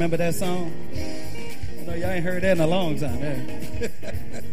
remember that song? I know y'all ain't heard that in a long time. Yeah.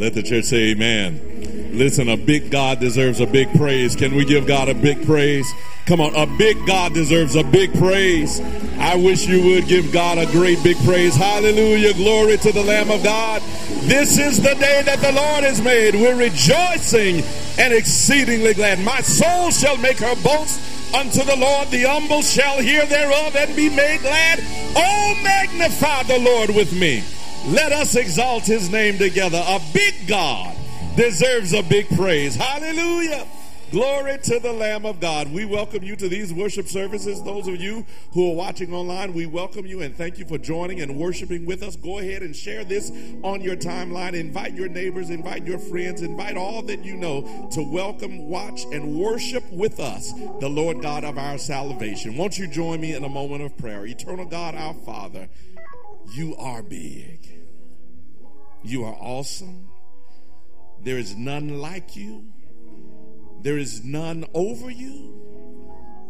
Let the church say amen. Listen, a big God deserves a big praise. Can we give God a big praise? Come on, a big God deserves a big praise. I wish you would give God a great big praise. Hallelujah. Glory to the Lamb of God. This is the day that the Lord has made. We're rejoicing and exceedingly glad. My soul shall make her boast unto the Lord. The humble shall hear thereof and be made glad. Oh, magnify the Lord with me Let us exalt his name together. A big God deserves a big praise. Hallelujah. Glory to the Lamb of God. We welcome you to these worship services. Those of you who are watching online, we welcome you and thank you for joining and worshiping with us. Go ahead and share this on your timeline. Invite your neighbors, invite your friends, invite all that you know to welcome, watch, and worship with us the Lord God of our salvation. Won't you join me in a moment of prayer? Eternal God, our Father, you are big. You are awesome. There is none like you. There is none over you.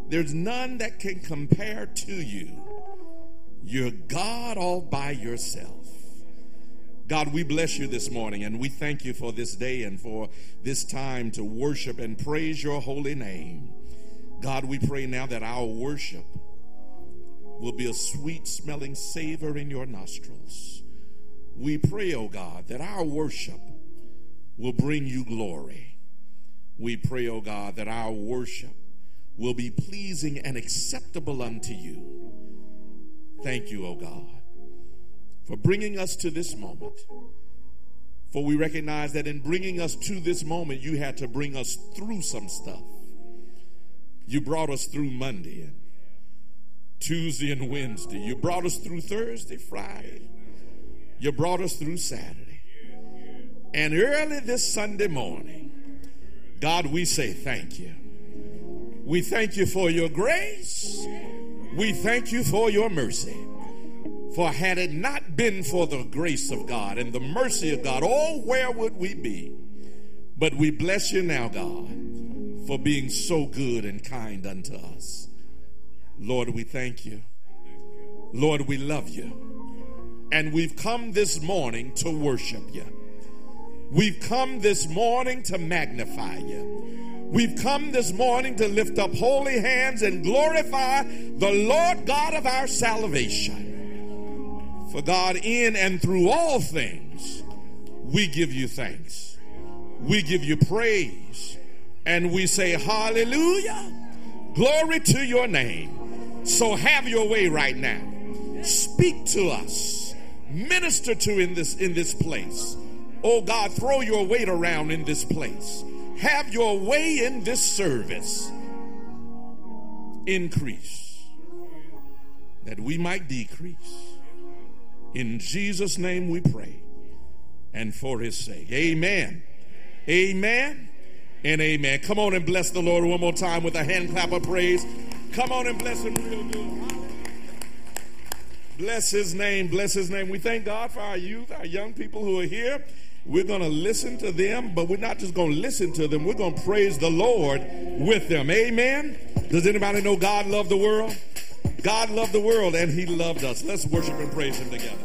There's none that can compare to you. You're God all by yourself. God, we bless you this morning and we thank you for this day and for this time to worship and praise your holy name. God, we pray now that our worship will be a sweet smelling savor in your nostrils. We pray, oh God, that our worship will bring you glory. We pray, O oh God, that our worship will be pleasing and acceptable unto you. Thank you, O oh God, for bringing us to this moment. For we recognize that in bringing us to this moment, you had to bring us through some stuff. You brought us through Monday Tuesday and Wednesday. You brought us through Thursday, Friday. You brought us through Saturday. And early this Sunday morning, God, we say thank you. We thank you for your grace. We thank you for your mercy. For had it not been for the grace of God and the mercy of God, oh, where would we be? But we bless you now, God, for being so good and kind unto us. Lord, we thank you. Lord, we love you. And we've come this morning to worship you. We've come this morning to magnify you. We've come this morning to lift up holy hands and glorify the Lord God of our salvation. For God, in and through all things, we give you thanks. We give you praise. And we say, Hallelujah. Glory to your name. So have your way right now. Speak to us. Minister to in this in this place. Oh God, throw your weight around in this place. Have your way in this service. Increase that we might decrease. In Jesus' name we pray and for his sake. Amen. Amen and amen. Come on and bless the Lord one more time with a hand clap of praise. Come on and bless him real good. Bless his name. Bless his name. We thank God for our youth, our young people who are here. We're going to listen to them, but we're not just going to listen to them. We're going to praise the Lord with them. Amen. Does anybody know God loved the world? God loved the world and he loved us. Let's worship and praise him together.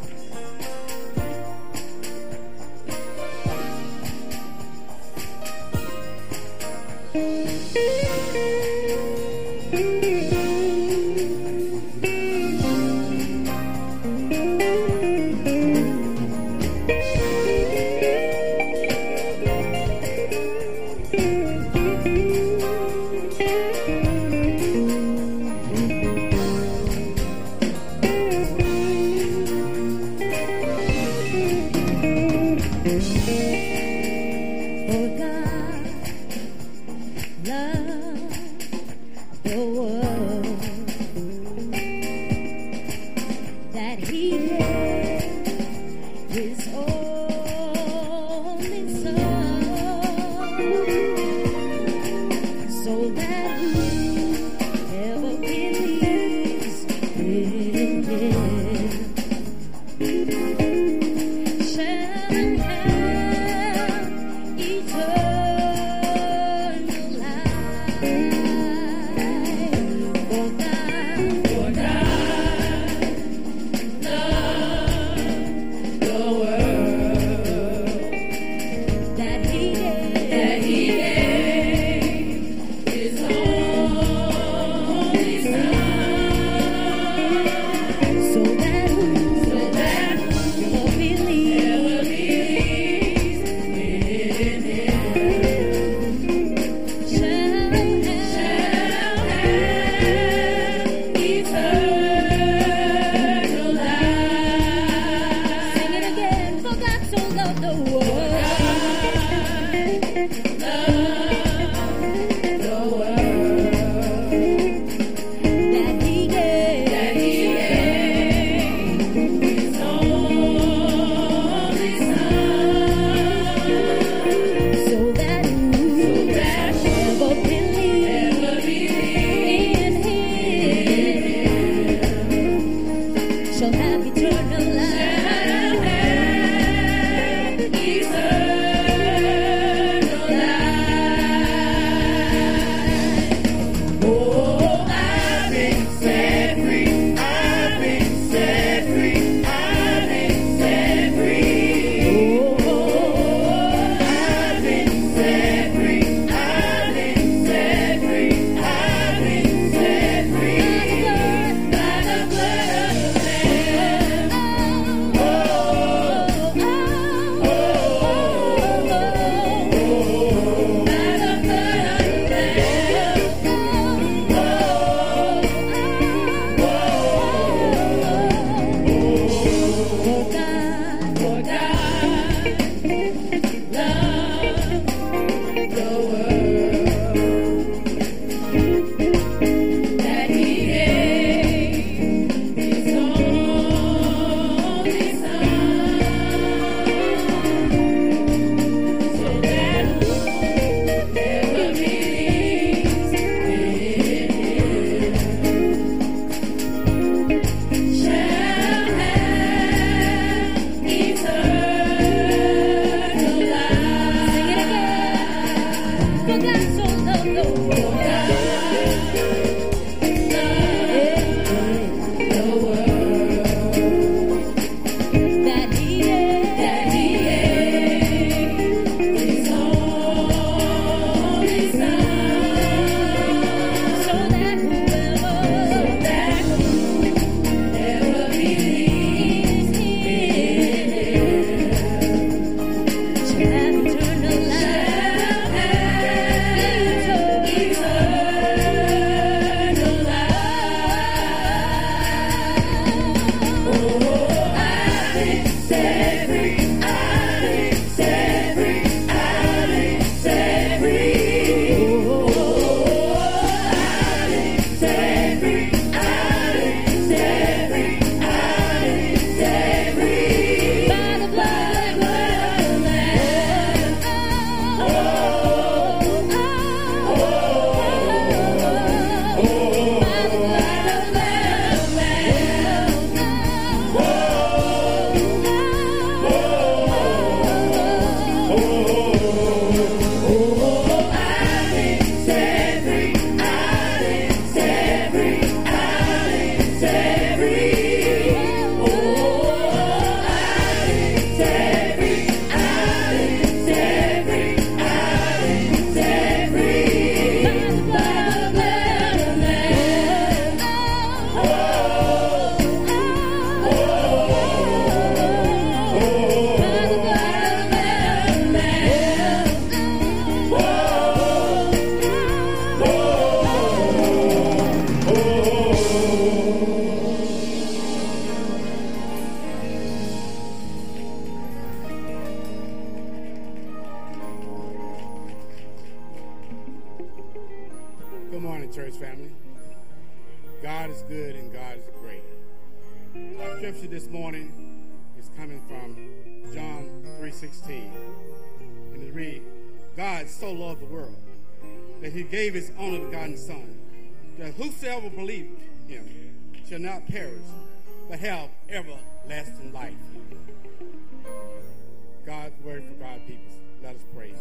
Us pray.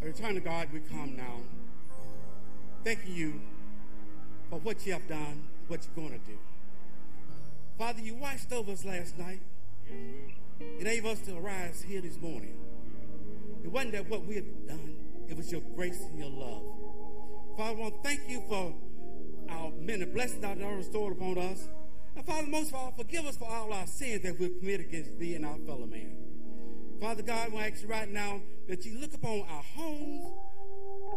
Return to God, we come now. Thank you for what you have done, what you're gonna do. Father, you watched over us last night. It gave us to arise here this morning. It wasn't that what we had done, it was your grace and your love. Father, I want to thank you for our many blessings that are restored upon us. And Father, most of all, forgive us for all our sins that we've committed against thee and our fellow man. Father God, we ask you right now that you look upon our homes,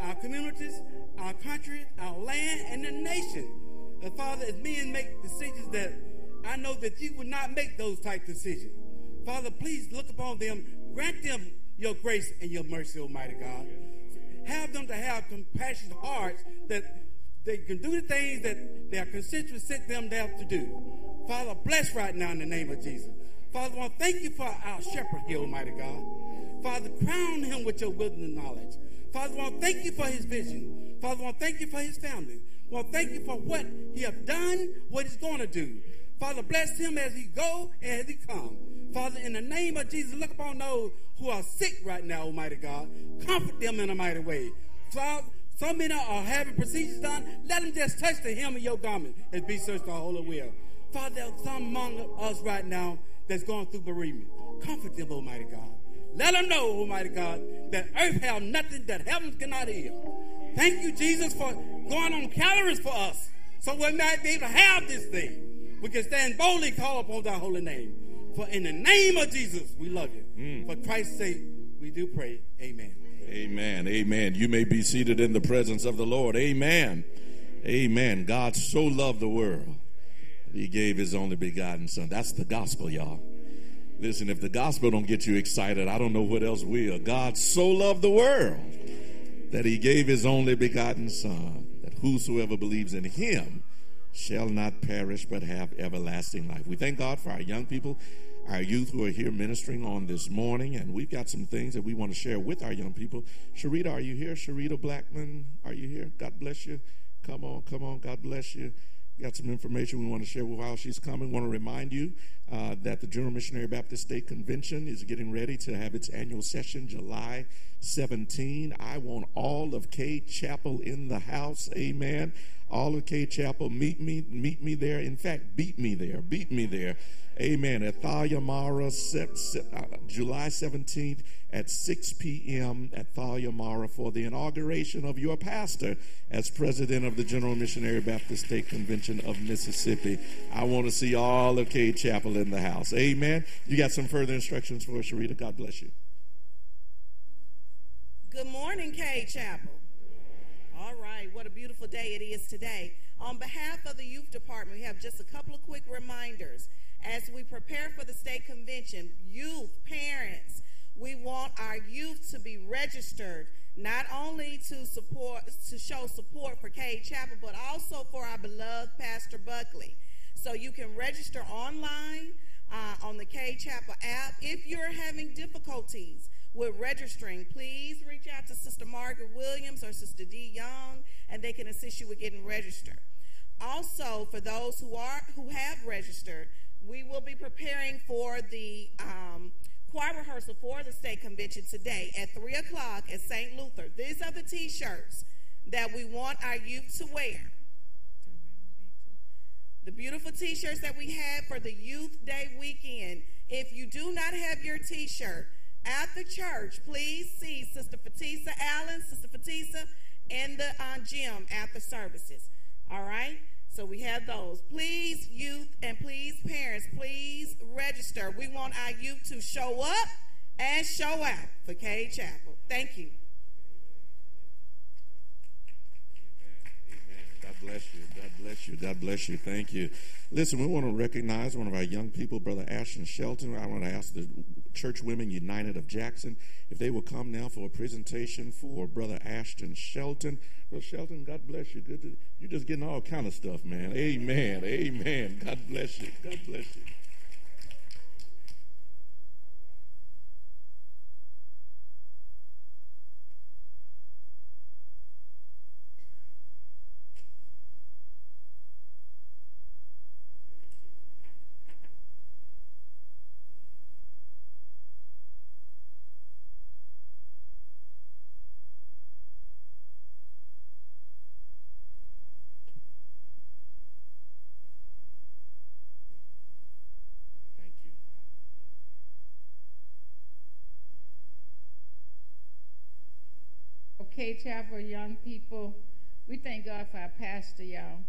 our communities, our country, our land, and the nation. And Father, as men make decisions that I know that you would not make those type decisions. Father, please look upon them, grant them your grace and your mercy, Almighty God. Have them to have compassionate hearts that they can do the things that their constituents sent them there to do. Father, bless right now in the name of Jesus. Father, I want to thank you for our shepherd here, Almighty God. Father, crown him with your wisdom and knowledge. Father, I want to thank you for his vision. Father, I want to thank you for his family. I want to thank you for what he has done, what he's going to do. Father, bless him as he go and as he come. Father, in the name of Jesus, look upon those who are sick right now, Almighty God. Comfort them in a mighty way. Father, so many are having procedures done. Let them just touch the hem of your garment and be searched the whole will. Father, there's some among us right now that's going through bereavement. Comfort them, Almighty God. Let them know, Almighty God, that earth has nothing that heaven cannot heal. Thank you, Jesus, for going on Calvary for us so we might be able to have this thing. We can stand boldly call upon thy holy name. For in the name of Jesus, we love you. Mm. For Christ's sake, we do pray. Amen. Amen. Amen. You may be seated in the presence of the Lord. Amen. Amen. God so loved the world. He gave his only begotten son. That's the gospel, y'all. Listen, if the gospel don't get you excited, I don't know what else will. God so loved the world that he gave his only begotten son, that whosoever believes in him shall not perish but have everlasting life. We thank God for our young people, our youth who are here ministering on this morning, and we've got some things that we want to share with our young people. Sharita, are you here? Sharita Blackman, are you here? God bless you. Come on, come on. God bless you got some information we want to share while she's coming. Want to remind you uh, that the General Missionary Baptist State Convention is getting ready to have its annual session July 17. I want all of Cade Chapel in the house. Amen. All of Cade Chapel, meet me, meet me there. In fact, beat me there, beat me there. Amen. At Thalia Mara, uh, July 17th at 6 p.m. at Thalia Mara for the inauguration of your pastor as president of the General Missionary Baptist State Convention of Mississippi. I want to see all of Cade Chapel in the house. Amen. You got some further instructions for us, Sharita. God bless you. Good morning, Cade Chapel. All right, what a beautiful day it is today. On behalf of the youth department, we have just a couple of quick reminders as we prepare for the state convention, youth, parents, we want our youth to be registered not only to support to show support for Cade Chapel, but also for our beloved Pastor Buckley. So you can register online uh, on the Cade Chapel app. If you're having difficulties with registering, please reach out to Sister Margaret Williams or Sister Dee Young, and they can assist you with getting registered. Also, for those who are who have registered, we will be preparing for the um, choir rehearsal for the state convention today at 3 o'clock at St. Luther. These are the t shirts that we want our youth to wear. The beautiful t shirts that we have for the Youth Day weekend. If you do not have your t shirt at the church, please see Sister Fatisa Allen, Sister Fatisa, in the uh, gym after services. All right? So we have those. Please, youth, and please, parents, please register. We want our youth to show up and show out for Cade Chapel. Thank you. God bless you. God bless you. God bless you. Thank you. Listen, we want to recognize one of our young people, Brother Ashton Shelton. I want to ask the Church Women United of Jackson if they will come now for a presentation for Brother Ashton Shelton. Brother Shelton, God bless you. Good to, you're just getting all kind of stuff, man. Amen. Amen. God bless you. God bless you. Cade Chapel young people, we thank God for our pastor, y'all.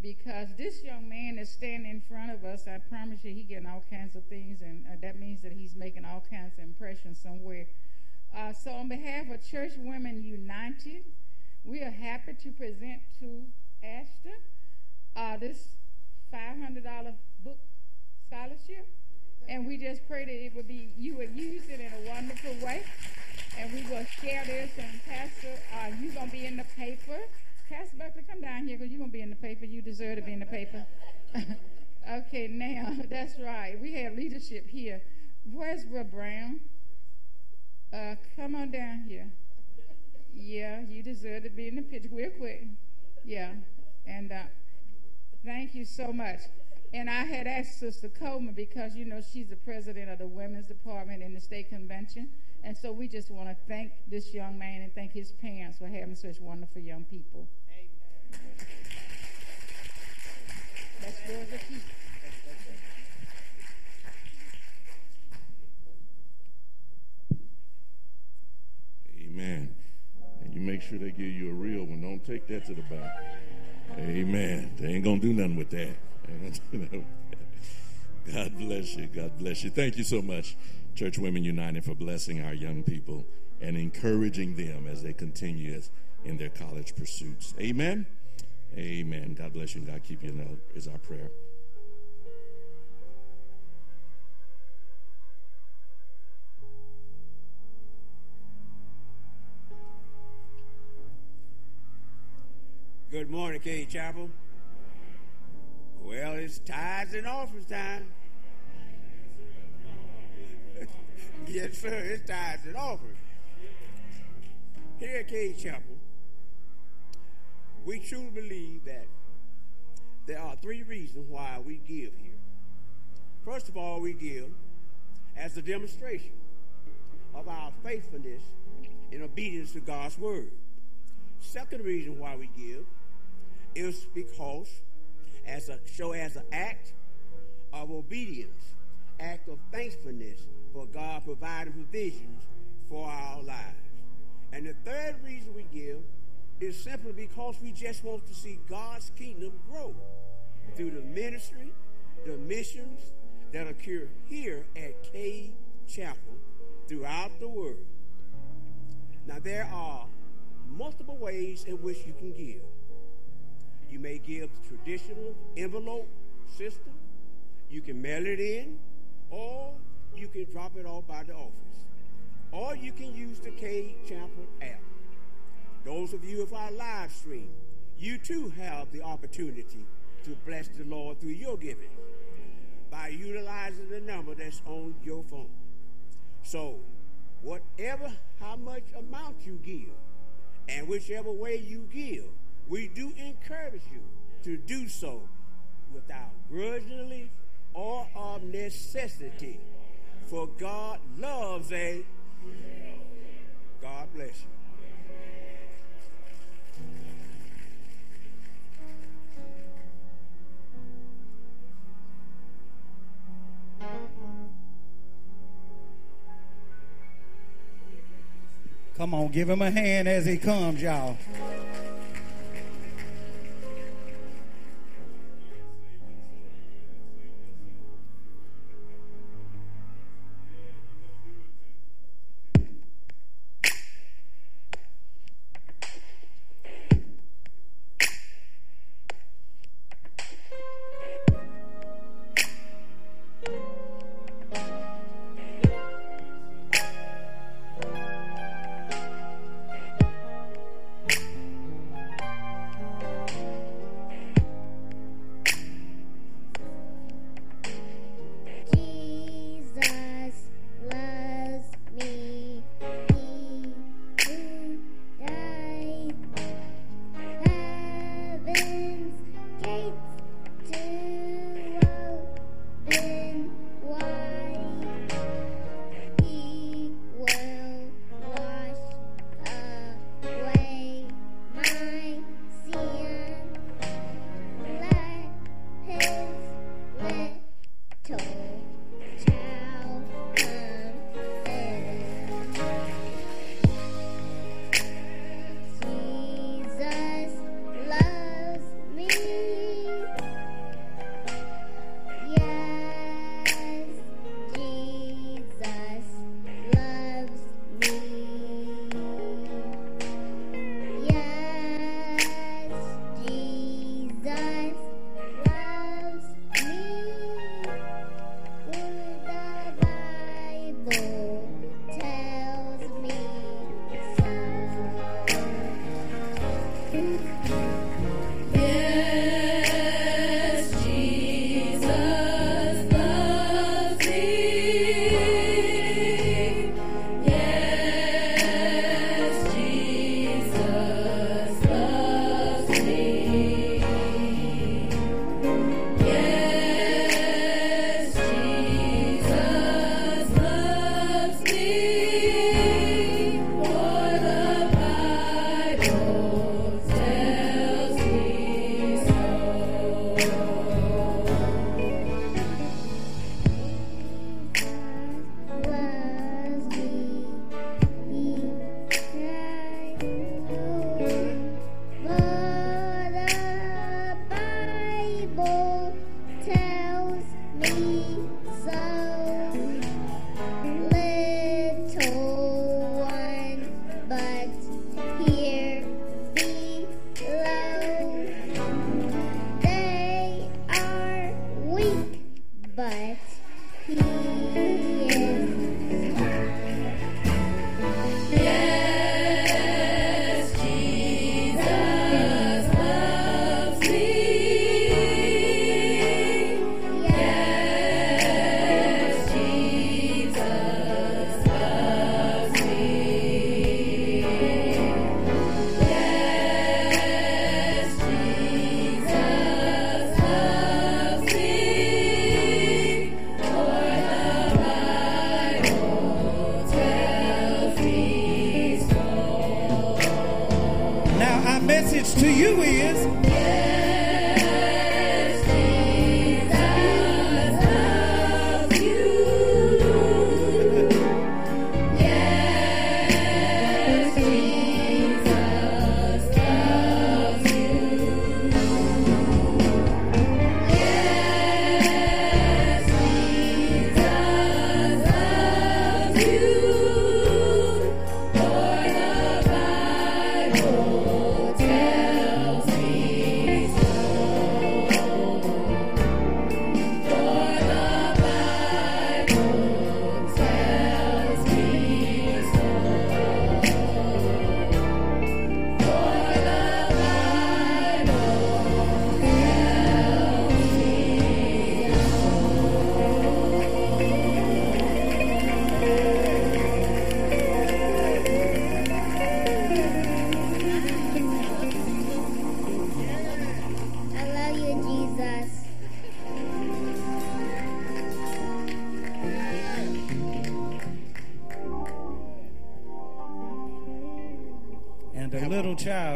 Because this young man is standing in front of us. I promise you, he getting all kinds of things, and uh, that means that he's making all kinds of impressions somewhere. Uh, so, on behalf of Church Women United, we are happy to present to Ashton uh, this $500 book scholarship. And we just pray that it would be, you would use it in a wonderful way. And we will share this. And Pastor, uh, you're going to be in the paper. Pastor Buckley, come down here because you're going to be in the paper. You deserve to be in the paper. okay, now, that's right. We have leadership here. Where's Will Brown? Uh, come on down here. Yeah, you deserve to be in the picture real quick. Yeah. And uh, thank you so much. And I had asked Sister Coleman because, you know, she's the president of the women's department in the state convention. And so we just want to thank this young man and thank his parents for having such wonderful young people. Amen. That's yours to keep. Amen. And you make sure they give you a real one. Don't take that to the bank. Amen. They ain't going to do nothing with that. God bless you. God bless you. Thank you so much, Church Women United, for blessing our young people and encouraging them as they continue in their college pursuits. Amen. Amen. God bless you. God keep you. In is our prayer. Good morning, Cade Chapel. Well, it's tithes and offerings time. yes, sir, it's tithes and offerings. Here at Cade Chapel, we truly believe that there are three reasons why we give here. First of all, we give as a demonstration of our faithfulness and obedience to God's word. Second reason why we give is because as a show as an act of obedience, act of thankfulness for God providing provisions for our lives. And the third reason we give is simply because we just want to see God's kingdom grow through the ministry, the missions that occur here at Cade Chapel throughout the world. Now, there are multiple ways in which you can give. You may give the traditional envelope system. You can mail it in, or you can drop it off by the office. Or you can use the Cade Chapel app. Those of you of our live stream, you too have the opportunity to bless the Lord through your giving by utilizing the number that's on your phone. So, whatever, how much amount you give, and whichever way you give, we do encourage you to do so without grudgingly or of necessity. For God loves a God bless you. Come on, give him a hand as he comes, y'all.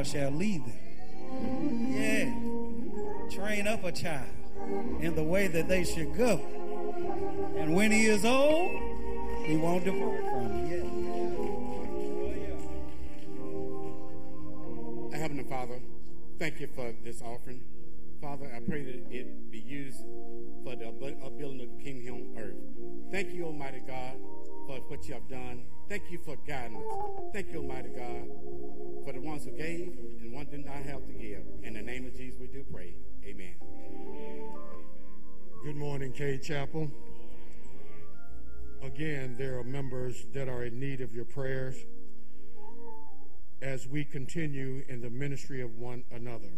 Child shall lead them. Yeah. Train up a child in the way that they should go. And when he is old, he won't depart from it. Yeah. Heavenly Father, thank you for this offering. Father, I pray that it be used for the upbuilding of the kingdom on earth. Thank you, Almighty God, for what you have done. Thank you for guiding us. Thank you, Almighty God, morning, Cade Chapel. Again, there are members that are in need of your prayers as we continue in the ministry of one another.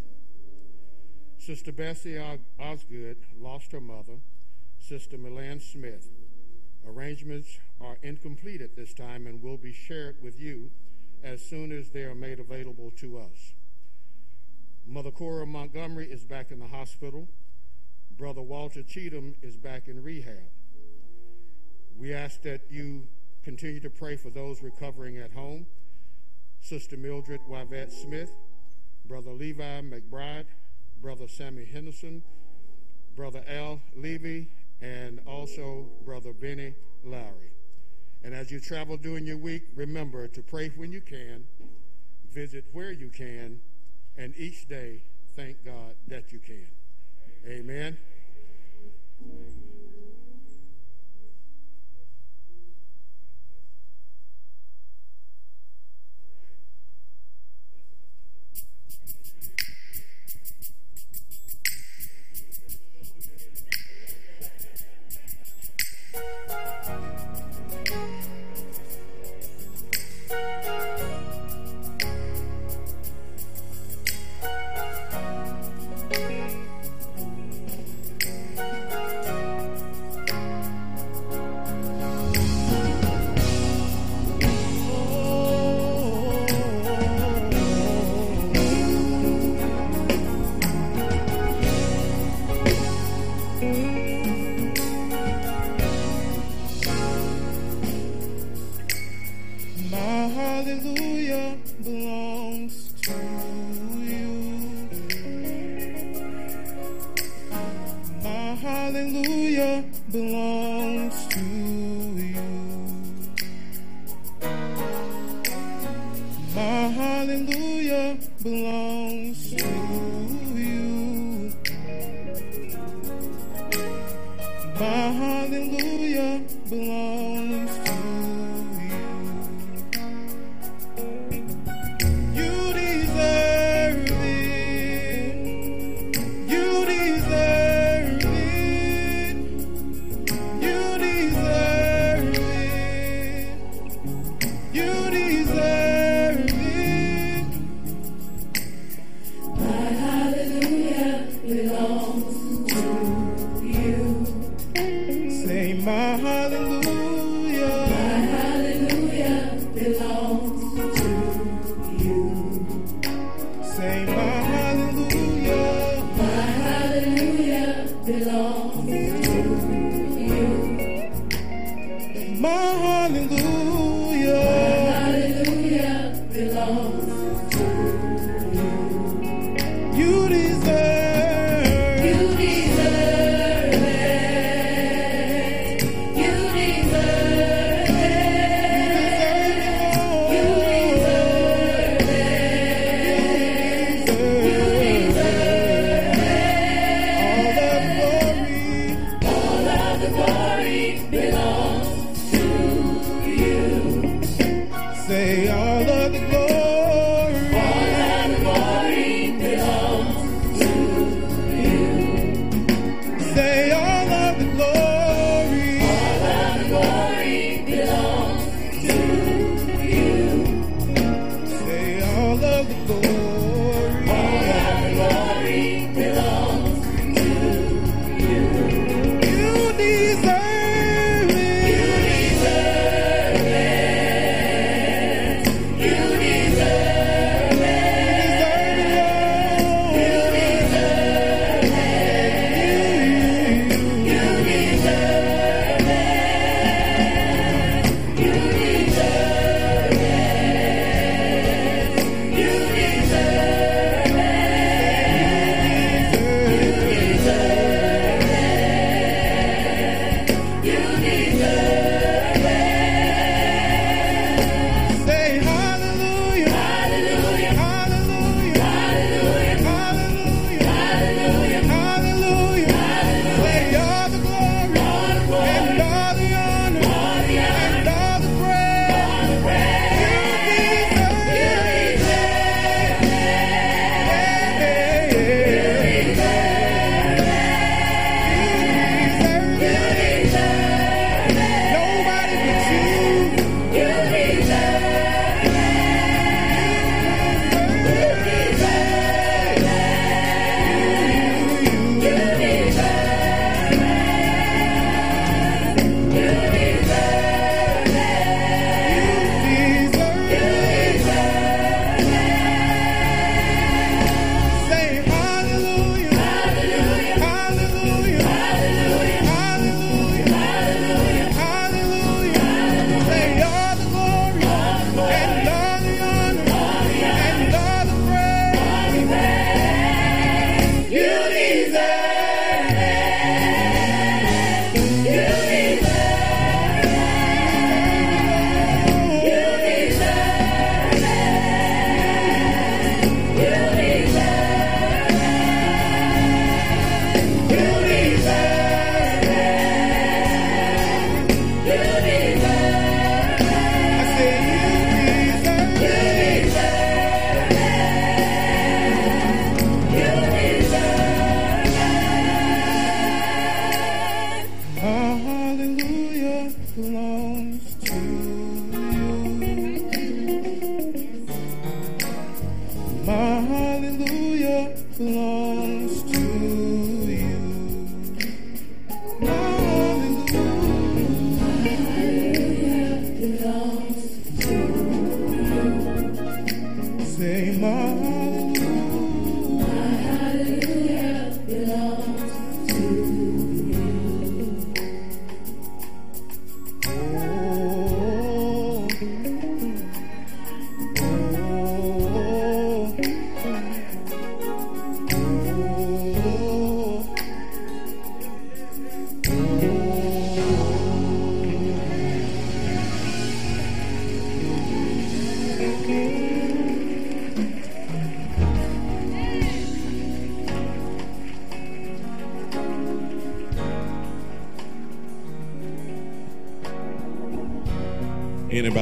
Sister Bessie Osgood lost her mother, Sister Milan Smith. Arrangements are incomplete at this time and will be shared with you as soon as they are made available to us. Mother Cora Montgomery is back in the hospital. Brother Walter Cheatham is back in rehab. We ask that you continue to pray for those recovering at home. Sister Mildred Wivette Smith, Brother Levi McBride, Brother Sammy Henderson, Brother Al Levy, and also Brother Benny Lowry. And as you travel during your week, remember to pray when you can, visit where you can, and each day thank God that you can. Amen.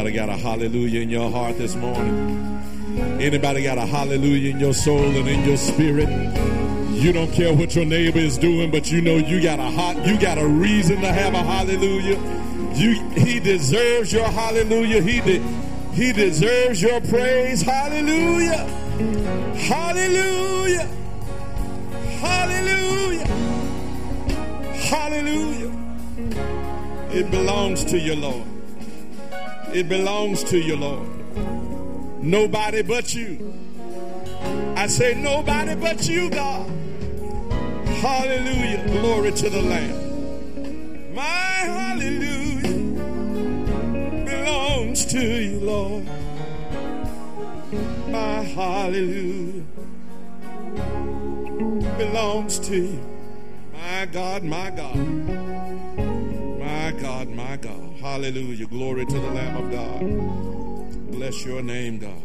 Anybody got a hallelujah in your heart this morning? Anybody got a hallelujah in your soul and in your spirit? You don't care what your neighbor is doing, but you know you got a hot, you got a reason to have a hallelujah. You, he deserves your hallelujah. He de, he deserves your praise. Hallelujah. Hallelujah. Hallelujah. Hallelujah. It belongs to you, Lord. It belongs to you, Lord. Nobody but you. I say, nobody but you, God. Hallelujah. Glory to the Lamb. My hallelujah belongs to you, Lord. My hallelujah belongs to you. My God, my God. Hallelujah. Glory to the Lamb of God. Bless your name, God.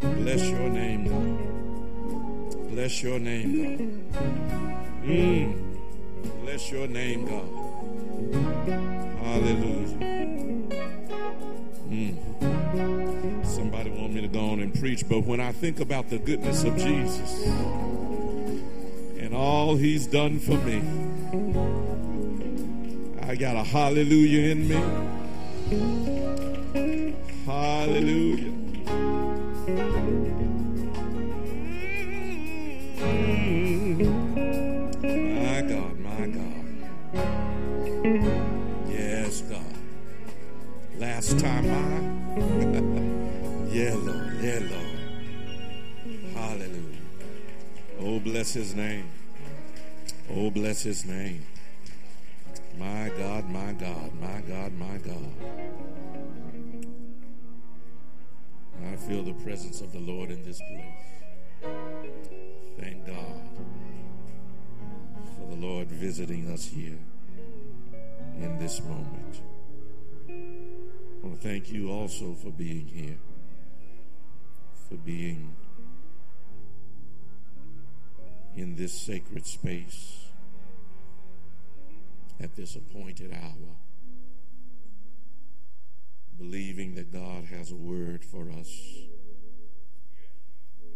Bless your name, God. Bless your name, God. Mm. Bless your name, God. Hallelujah. Mm. Somebody want me to go on and preach, but when I think about the goodness of Jesus and all he's done for me, I got a hallelujah in me. Hallelujah. My God, my God. Yes, God. Last time I. yeah, Lord. Yeah, Lord. Hallelujah. Oh, bless his name. Oh, bless his name. My God, my God, my God, my God. I feel the presence of the Lord in this place. Thank God for the Lord visiting us here in this moment. I want to thank you also for being here, for being in this sacred space at this appointed hour, believing that God has a word for us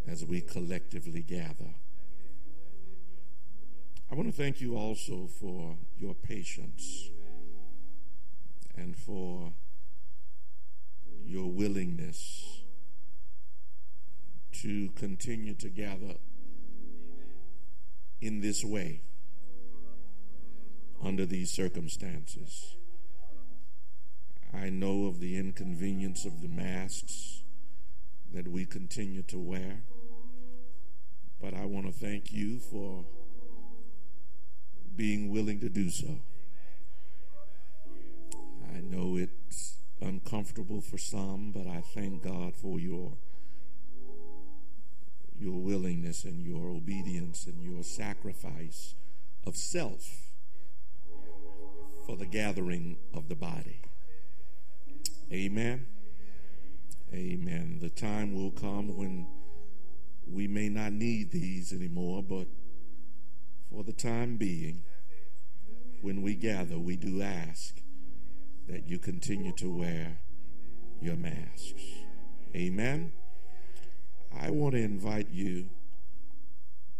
as we collectively gather. I want to thank you also for your patience and for your willingness to continue to gather in this way under these circumstances. I know of the inconvenience of the masks that we continue to wear, but I want to thank you for being willing to do so. I know it's uncomfortable for some, but I thank God for your your willingness and your obedience and your sacrifice of self for the gathering of the body. Amen. Amen. The time will come when we may not need these anymore, but for the time being, when we gather, we do ask that you continue to wear your masks. Amen. I want to invite you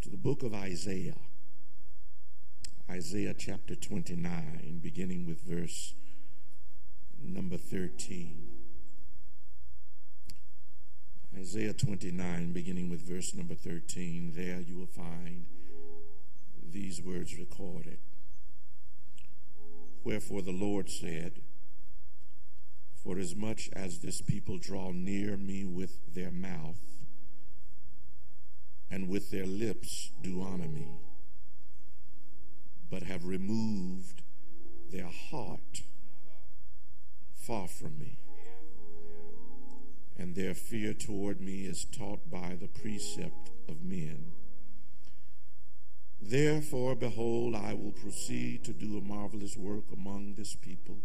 to the book of Isaiah. Isaiah chapter 29, beginning with verse number 13. Isaiah 29, beginning with verse number 13. There you will find these words recorded. Wherefore the Lord said, For as much as this people draw near me with their mouth, and with their lips do honor me, but have removed their heart far from me. And their fear toward me is taught by the precept of men. Therefore, behold, I will proceed to do a marvelous work among this people,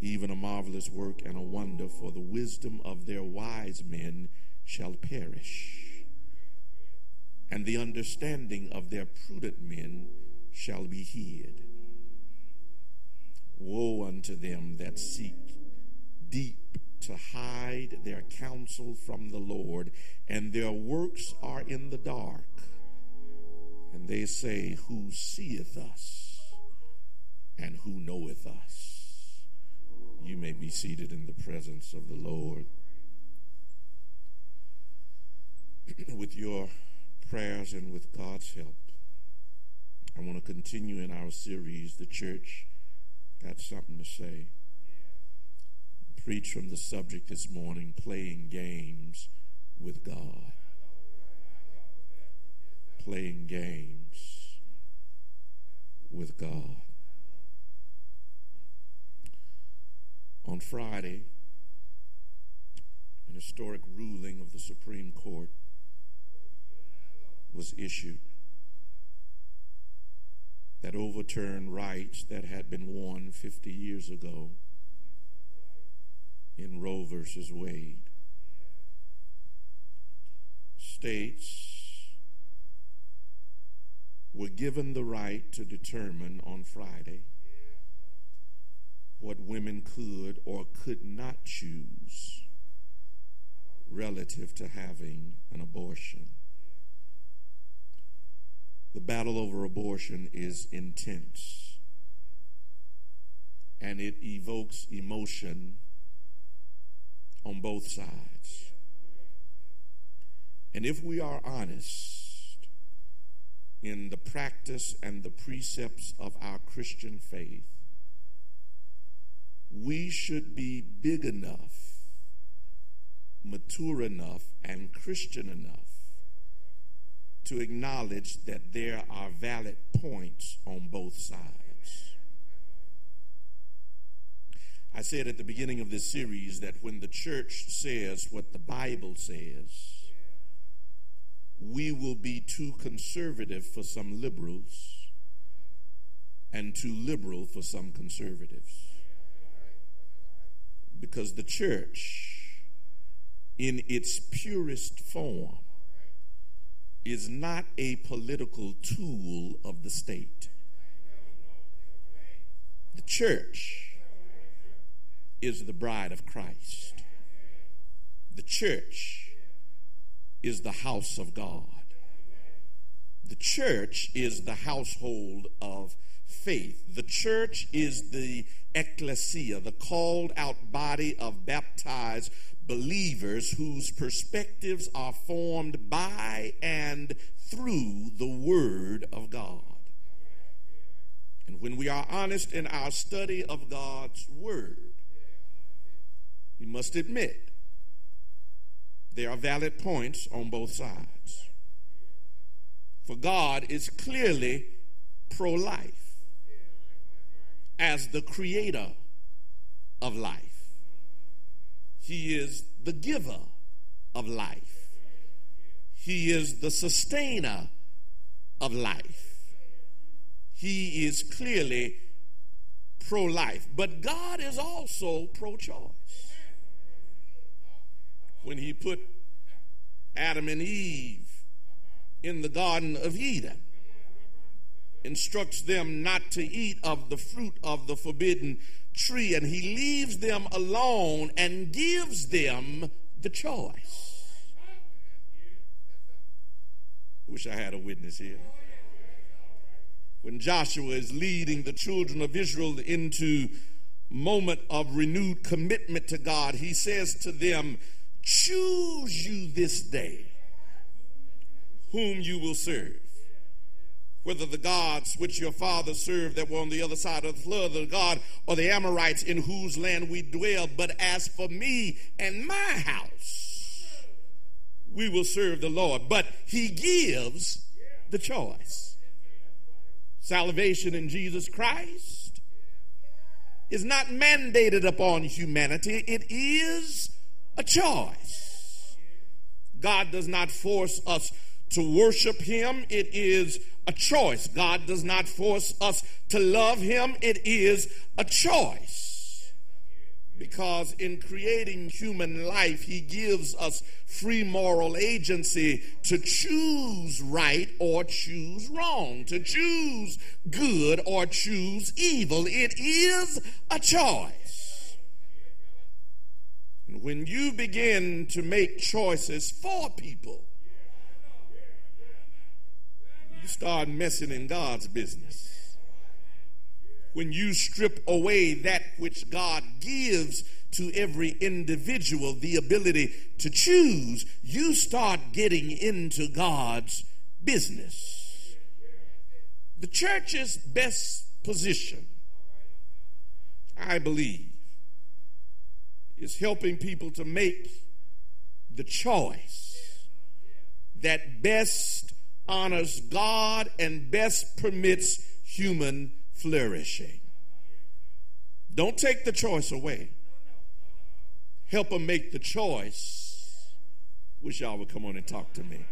even a marvelous work and a wonder, for the wisdom of their wise men shall perish, and the understanding of their prudent men shall be hid. Woe unto them that seek deep to hide their counsel from the Lord, and their works are in the dark. And they say, Who seeth us, and who knoweth us? You may be seated in the presence of the Lord. with your prayers and with God's help, I want to continue in our series, The Church Got Something to Say. Preach from the subject this morning, Playing Games with God. Playing games with God. On Friday, an historic ruling of the Supreme Court was issued that overturned rights that had been won 50 years ago in Roe versus Wade. States were given the right to determine on Friday what women could or could not choose relative to having an abortion. The battle over abortion is intense and it evokes emotion on both sides. And if we are honest in the practice and the precepts of our Christian faith, we should be big enough, mature enough, and Christian enough to acknowledge that there are valid points on both sides. I said at the beginning of this series that when the church says what the Bible says, we will be too conservative for some liberals and too liberal for some conservatives. Because the church, in its purest form, is not a political tool of the state. The church is the bride of Christ. The church is the house of God. The church is the household of faith. The church is the ecclesia, the called out body of baptized believers whose perspectives are formed by and through the Word of God. And when we are honest in our study of God's Word, we must admit there are valid points on both sides. For God is clearly pro life as the creator of life. He is the giver of life. He is the sustainer of life. He is clearly pro life. But God is also pro choice. When He put Adam and Eve in the Garden of Eden, instructs them not to eat of the fruit of the forbidden tree and he leaves them alone and gives them the choice. Wish I had a witness here. When Joshua is leading the children of Israel into moment of renewed commitment to God, he says to them, Choose you this day whom you will serve whether the gods which your fathers served that were on the other side of the flood, the God or the Amorites in whose land we dwell. But as for me and my house, we will serve the Lord. But he gives the choice. Salvation in Jesus Christ is not mandated upon humanity, it is a choice. God does not force us to worship him, it is a choice. God does not force us to love him, it is a choice. Because in creating human life, he gives us free moral agency to choose right or choose wrong, to choose good or choose evil. It is a choice. And when you begin to make choices for people, you start messing in God's business. When you strip away that which God gives to every individual the ability to choose, you start getting into God's business. The church's best position, I believe, is helping people to make the choice that best honors God and best permits human flourishing. Don't take the choice away. Help them make the choice. Wish y'all would come on and talk to me.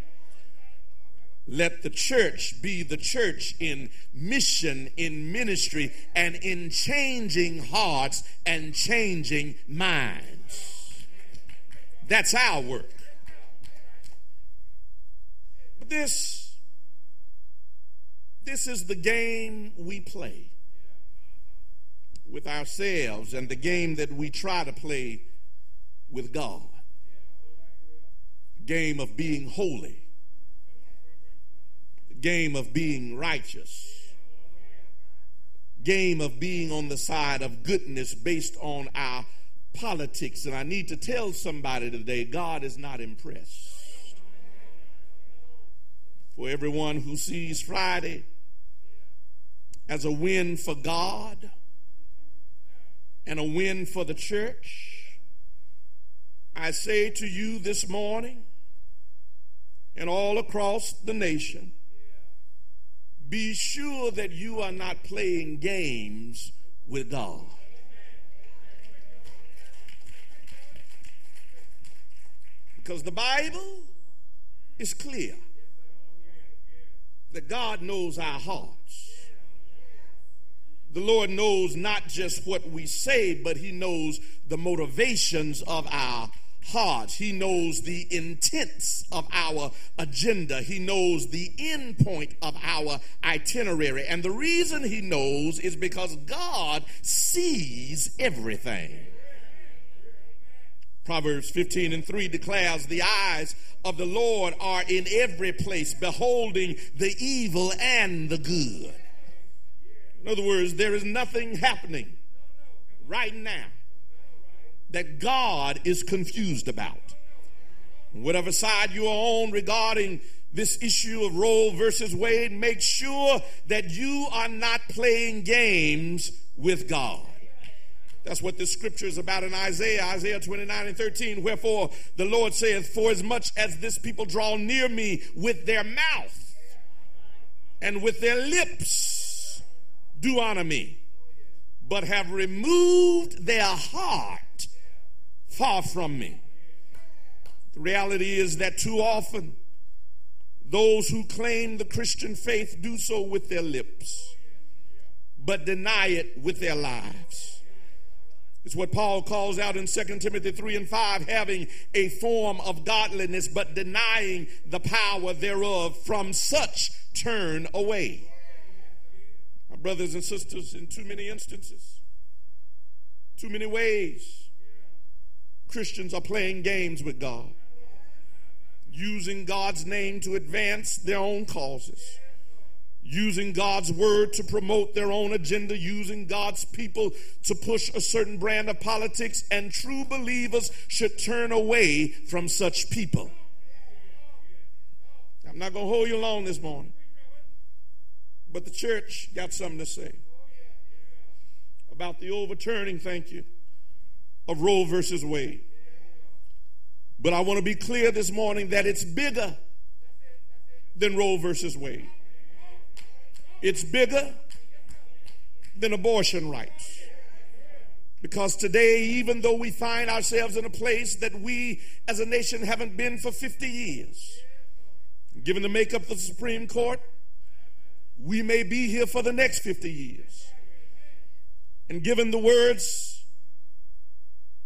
Let the church be the church in mission, in ministry, and in changing hearts and changing minds. That's our work. But this, this is the game we play with ourselves and the game that we try to play with God. Game of being holy game of being righteous, game of being on the side of goodness based on our politics. And I need to tell somebody today God is not impressed. For everyone who sees Friday as a win for God and a win for the church, I say to you this morning and all across the nation be sure that you are not playing games with God. Because the Bible is clear that God knows our hearts. The Lord knows not just what we say, but He knows the motivations of our hearts. He knows the intents of our agenda. He knows the end point of our itinerary. And the reason he knows is because God sees everything. Proverbs 15 and 3 declares, The eyes of the Lord are in every place, beholding the evil and the good. In other words, there is nothing happening right now that God is confused about. Whatever side you are on regarding this issue of Roe versus Wade, make sure that you are not playing games with God. That's what the scripture is about in Isaiah, Isaiah 29 and 13. Wherefore the Lord saith, For as much as this people draw near me with their mouth and with their lips do honor me, but have removed their heart far from me. The reality is that too often those who claim the Christian faith do so with their lips, but deny it with their lives. It's what Paul calls out in 2 Timothy 3 and 5 having a form of godliness, but denying the power thereof. From such turn away. Brothers and sisters, in too many instances, too many ways, Christians are playing games with God, using God's name to advance their own causes, using God's word to promote their own agenda, using God's people to push a certain brand of politics, and true believers should turn away from such people. I'm not going to hold you long this morning, but the church got something to say about the overturning, thank you of Roe versus Wade. But I want to be clear this morning that it's bigger than Roe versus Wade. It's bigger than abortion rights. Because today, even though we find ourselves in a place that we as a nation haven't been for 50 years, given the makeup of the Supreme Court, we may be here for the next 50 years. And given the words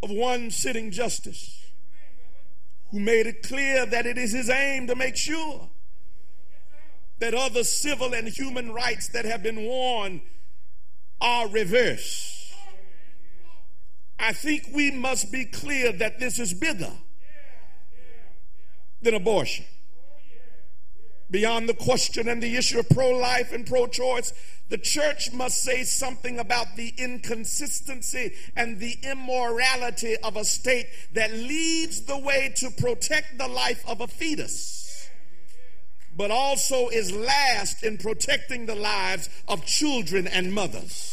of one sitting justice who made it clear that it is his aim to make sure that other civil and human rights that have been won are reversed. I think we must be clear that this is bigger than abortion. Beyond the question and the issue of pro life and pro choice, the church must say something about the inconsistency and the immorality of a state that leads the way to protect the life of a fetus, but also is last in protecting the lives of children and mothers.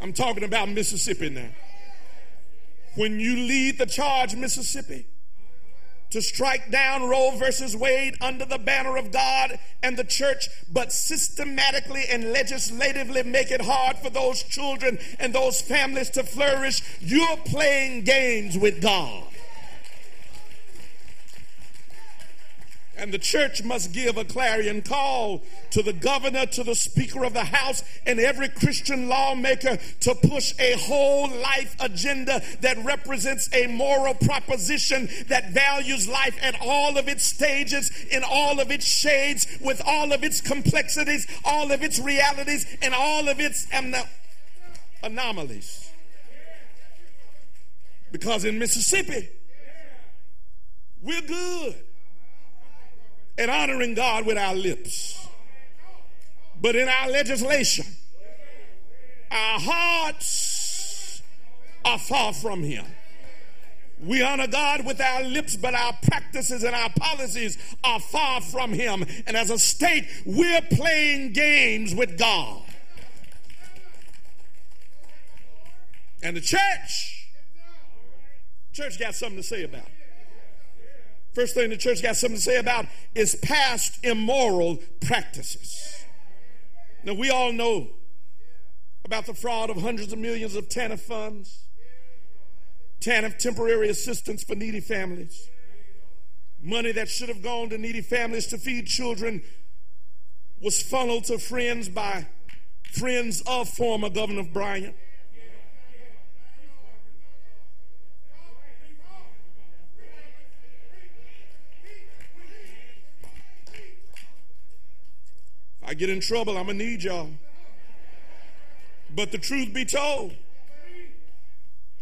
I'm talking about Mississippi now. When you lead the charge, Mississippi, to strike down Roe versus Wade under the banner of God and the church, but systematically and legislatively make it hard for those children and those families to flourish, you're playing games with God. And the church must give a clarion call to the governor, to the speaker of the house, and every Christian lawmaker to push a whole life agenda that represents a moral proposition that values life at all of its stages, in all of its shades, with all of its complexities, all of its realities, and all of its anomalies. Because in Mississippi, we're good and honoring God with our lips. But in our legislation, our hearts are far from Him. We honor God with our lips, but our practices and our policies are far from Him. And as a state, we're playing games with God. And the church, church got something to say about it. First thing the church got something to say about is past immoral practices. Now, we all know about the fraud of hundreds of millions of TANF funds, TANF temporary assistance for needy families, money that should have gone to needy families to feed children was funneled to friends by friends of former Governor Bryant. I get in trouble, I'm going to need y'all. But the truth be told,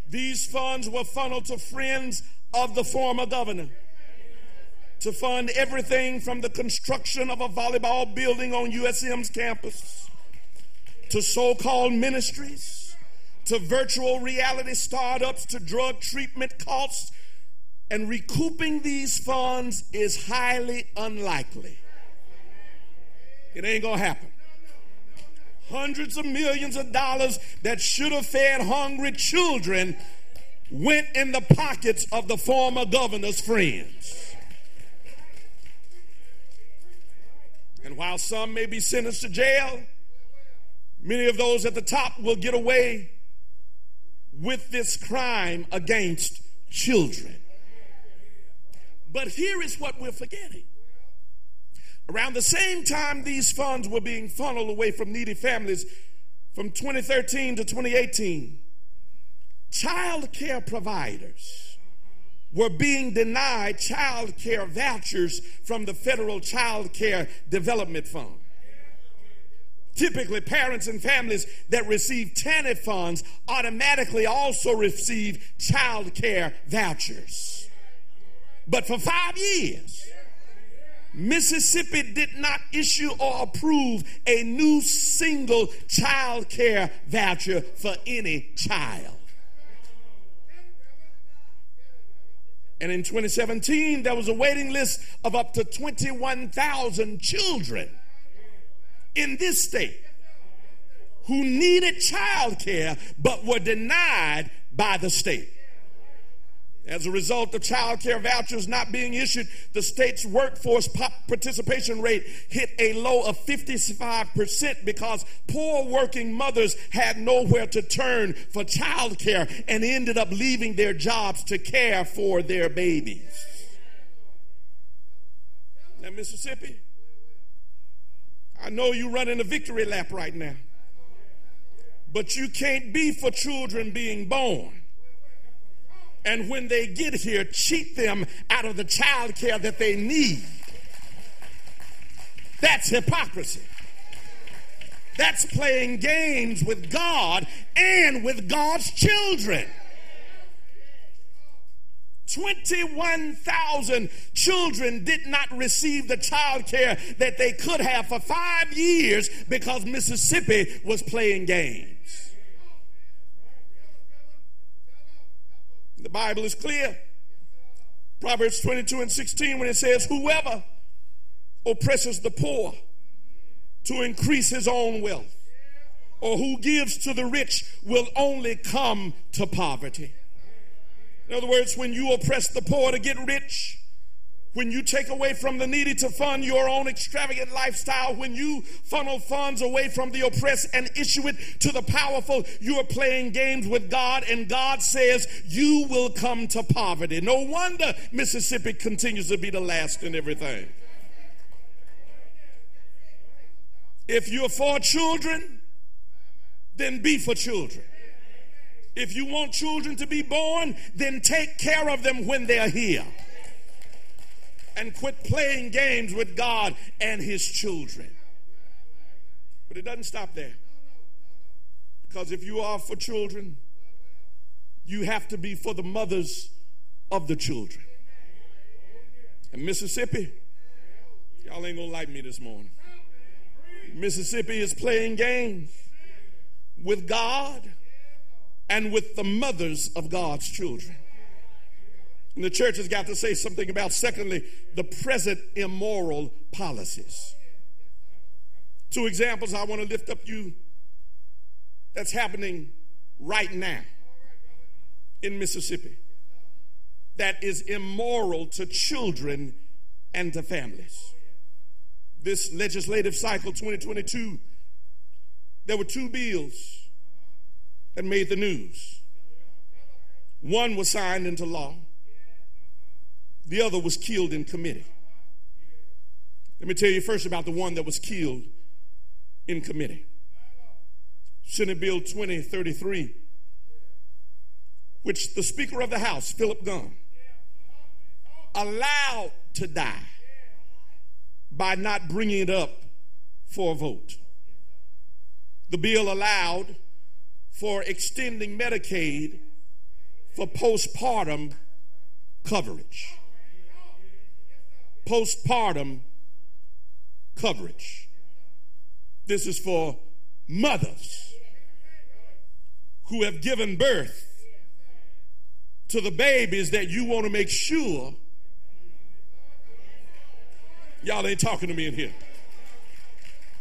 these funds were funneled to friends of the former governor to fund everything from the construction of a volleyball building on USM's campus to so called ministries to virtual reality startups to drug treatment costs. And recouping these funds is highly unlikely. It ain't going to happen. Hundreds of millions of dollars that should have fed hungry children went in the pockets of the former governor's friends. And while some may be sentenced to jail, many of those at the top will get away with this crime against children. But here is what we're forgetting Around the same time these funds were being funneled away from needy families from 2013 to 2018, child care providers were being denied child care vouchers from the federal child care development fund. Typically, parents and families that receive TANF funds automatically also receive child care vouchers. But for five years, Mississippi did not issue or approve a new single child care voucher for any child. And in 2017, there was a waiting list of up to 21,000 children in this state who needed child care but were denied by the state. As a result of child care vouchers not being issued, the state's workforce participation rate hit a low of 55% because poor working mothers had nowhere to turn for child care and ended up leaving their jobs to care for their babies. Now, Mississippi, I know you're running a victory lap right now, but you can't be for children being born and when they get here, cheat them out of the child care that they need. That's hypocrisy. That's playing games with God and with God's children. 21,000 children did not receive the child care that they could have for five years because Mississippi was playing games. The Bible is clear. Proverbs 22 and 16 when it says, Whoever oppresses the poor to increase his own wealth, or who gives to the rich will only come to poverty. In other words, when you oppress the poor to get rich, when you take away from the needy to fund your own extravagant lifestyle, when you funnel funds away from the oppressed and issue it to the powerful, you are playing games with God, and God says you will come to poverty. No wonder Mississippi continues to be the last in everything. If you're for children, then be for children. If you want children to be born, then take care of them when they're here. And quit playing games with God and His children. But it doesn't stop there. Because if you are for children, you have to be for the mothers of the children. And Mississippi, y'all ain't gonna like me this morning. Mississippi is playing games with God and with the mothers of God's children. And the church has got to say something about, secondly, the present immoral policies. Two examples I want to lift up you that's happening right now in Mississippi that is immoral to children and to families. This legislative cycle 2022, there were two bills that made the news. One was signed into law, the other was killed in committee. Let me tell you first about the one that was killed in committee. Senate Bill 2033, which the Speaker of the House, Philip Gunn, allowed to die by not bringing it up for a vote. The bill allowed for extending Medicaid for postpartum coverage. Postpartum coverage. This is for mothers who have given birth to the babies that you want to make sure y'all ain't talking to me in here.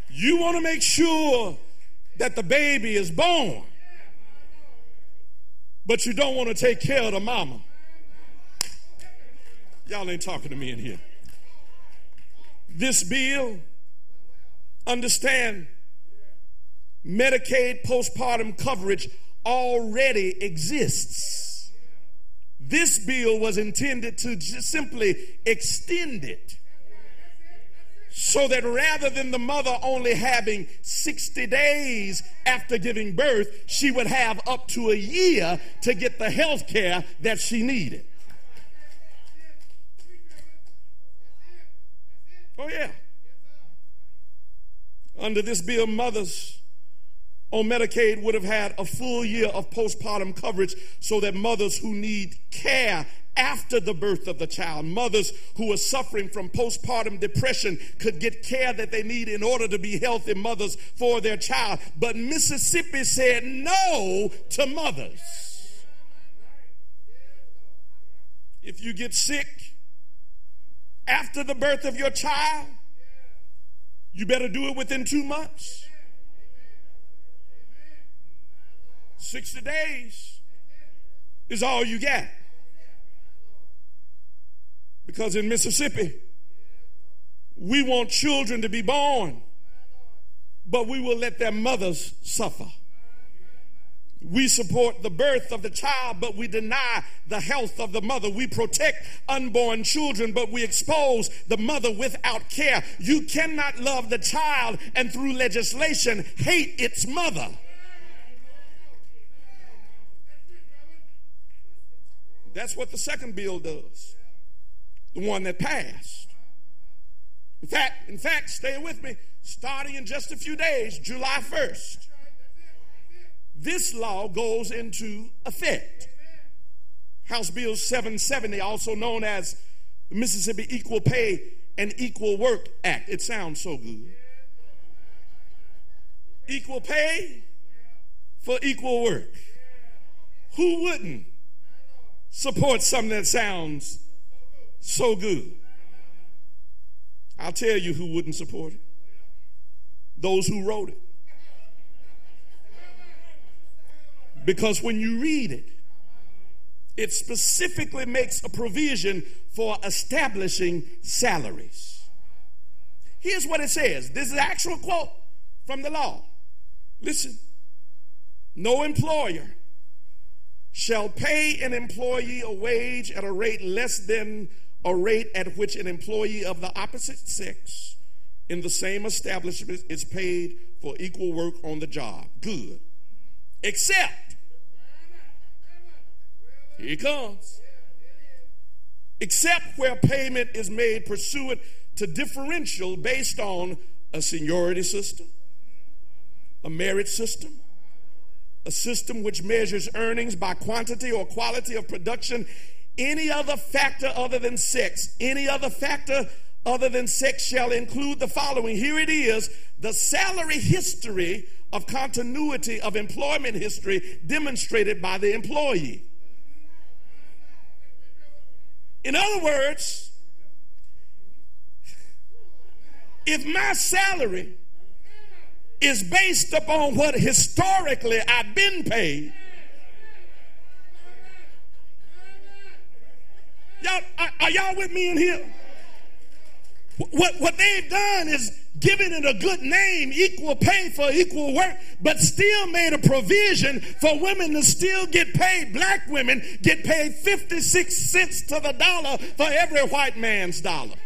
You want to make sure that the baby is born but you don't want to take care of the mama. Y'all ain't talking to me in here. This bill, understand, Medicaid postpartum coverage already exists. This bill was intended to simply extend it so that rather than the mother only having 60 days after giving birth, she would have up to a year to get the health care that she needed. Oh, yeah. Under this bill, mothers on Medicaid would have had a full year of postpartum coverage so that mothers who need care after the birth of the child. Mothers who are suffering from postpartum depression could get care that they need in order to be healthy mothers for their child. But Mississippi said no to mothers. If you get sick after the birth of your child, you better do it within two months. 60 days is all you got. Because in Mississippi, we want children to be born, but we will let their mothers suffer. We support the birth of the child, but we deny the health of the mother. We protect unborn children, but we expose the mother without care. You cannot love the child and through legislation hate its mother. That's what the second bill does the one that passed. In fact, in fact, stay with me. Starting in just a few days, July 1st, this law goes into effect. House Bill 770, also known as the Mississippi Equal Pay and Equal Work Act. It sounds so good. Equal pay for equal work. Who wouldn't support something that sounds so good? I'll tell you who wouldn't support it. Those who wrote it. Because when you read it, it specifically makes a provision for establishing salaries. Here's what it says this is an actual quote from the law. Listen, no employer shall pay an employee a wage at a rate less than a rate at which an employee of the opposite sex in the same establishment is paid for equal work on the job. Good. Except, here he comes, except where payment is made pursuant to differential based on a seniority system, a merit system, a system which measures earnings by quantity or quality of production, any other factor other than sex, any other factor other than sex shall include the following. Here it is the salary history of continuity of employment history demonstrated by the employee. In other words, if my salary is based upon what historically I've been paid. Y'all, are, are y'all with me in here? What, what they've done is given it a good name, equal pay for equal work, but still made a provision for women to still get paid. Black women get paid 56 cents to the dollar for every white man's dollar.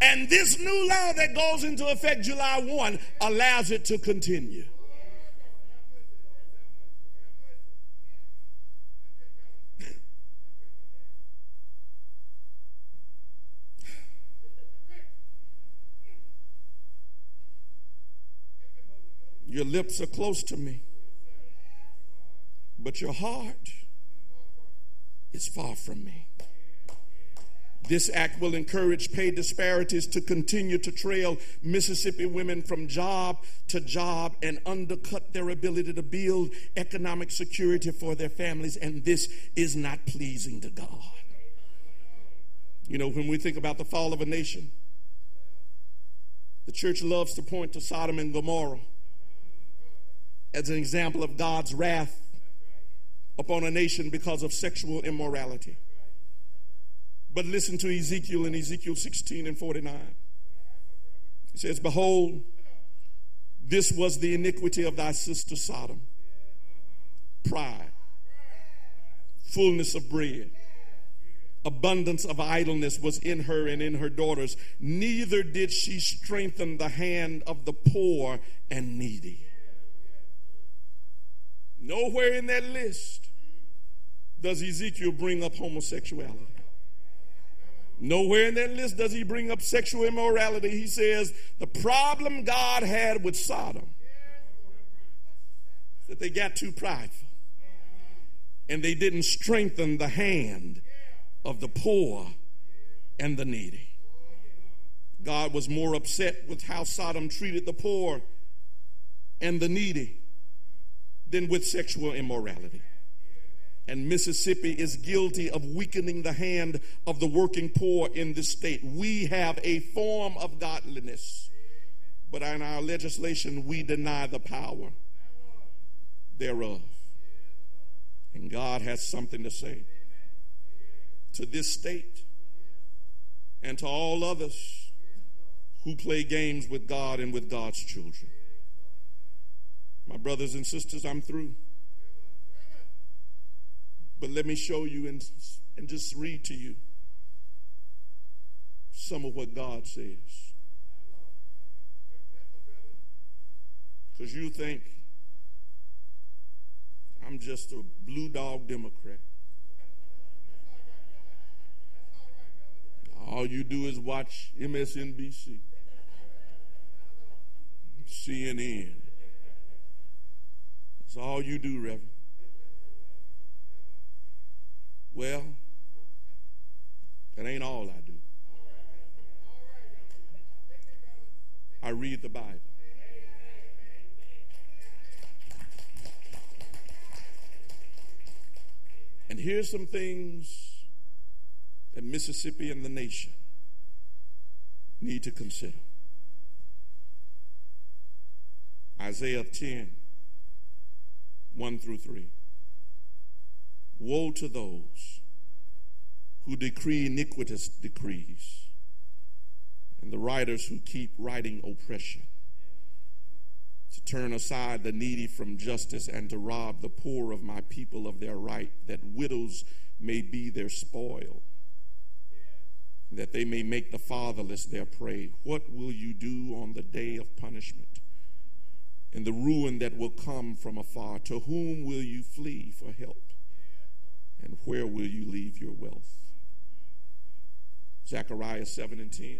And this new law that goes into effect July 1 allows it to continue. Your lips are close to me, but your heart is far from me. This act will encourage pay disparities to continue to trail Mississippi women from job to job and undercut their ability to build economic security for their families. And this is not pleasing to God. You know, when we think about the fall of a nation, the church loves to point to Sodom and Gomorrah as an example of God's wrath upon a nation because of sexual immorality. But listen to Ezekiel in Ezekiel 16 and 49. It says, Behold, this was the iniquity of thy sister Sodom pride, fullness of bread, abundance of idleness was in her and in her daughters. Neither did she strengthen the hand of the poor and needy. Nowhere in that list does Ezekiel bring up homosexuality. Nowhere in that list does he bring up sexual immorality. He says the problem God had with Sodom that they got too prideful and they didn't strengthen the hand of the poor and the needy. God was more upset with how Sodom treated the poor and the needy than with sexual immorality. And Mississippi is guilty of weakening the hand of the working poor in this state. We have a form of godliness, but in our legislation, we deny the power thereof. And God has something to say to this state and to all others who play games with God and with God's children. My brothers and sisters, I'm through. But let me show you and, and just read to you some of what God says. Because you think I'm just a blue dog Democrat. All you do is watch MSNBC, CNN. All you do, Reverend. Well, that ain't all I do. I read the Bible. And here's some things that Mississippi and the nation need to consider. Isaiah 10, 1 through 3. Woe to those who decree iniquitous decrees and the writers who keep writing oppression to turn aside the needy from justice and to rob the poor of my people of their right, that widows may be their spoil, that they may make the fatherless their prey. What will you do on the day of punishment? And the ruin that will come from afar. To whom will you flee for help? And where will you leave your wealth? Zechariah 7 and 10.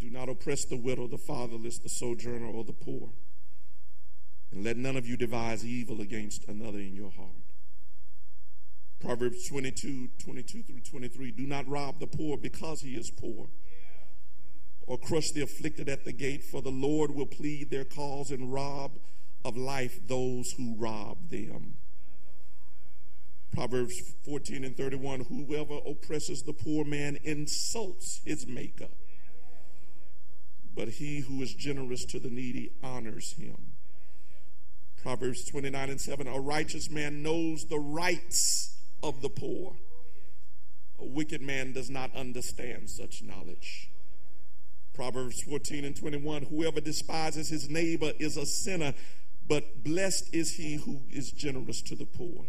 Do not oppress the widow, the fatherless, the sojourner, or the poor. And let none of you devise evil against another in your heart. Proverbs 22, 22 through 23. Do not rob the poor because he is poor, or crush the afflicted at the gate, for the Lord will plead their cause and rob of life those who rob them. Proverbs 14 and 31. Whoever oppresses the poor man insults his maker but he who is generous to the needy honors him. Proverbs 29 and 7 A righteous man knows the rights of the poor. A wicked man does not understand such knowledge. Proverbs 14 and 21 Whoever despises his neighbor is a sinner, but blessed is he who is generous to the poor.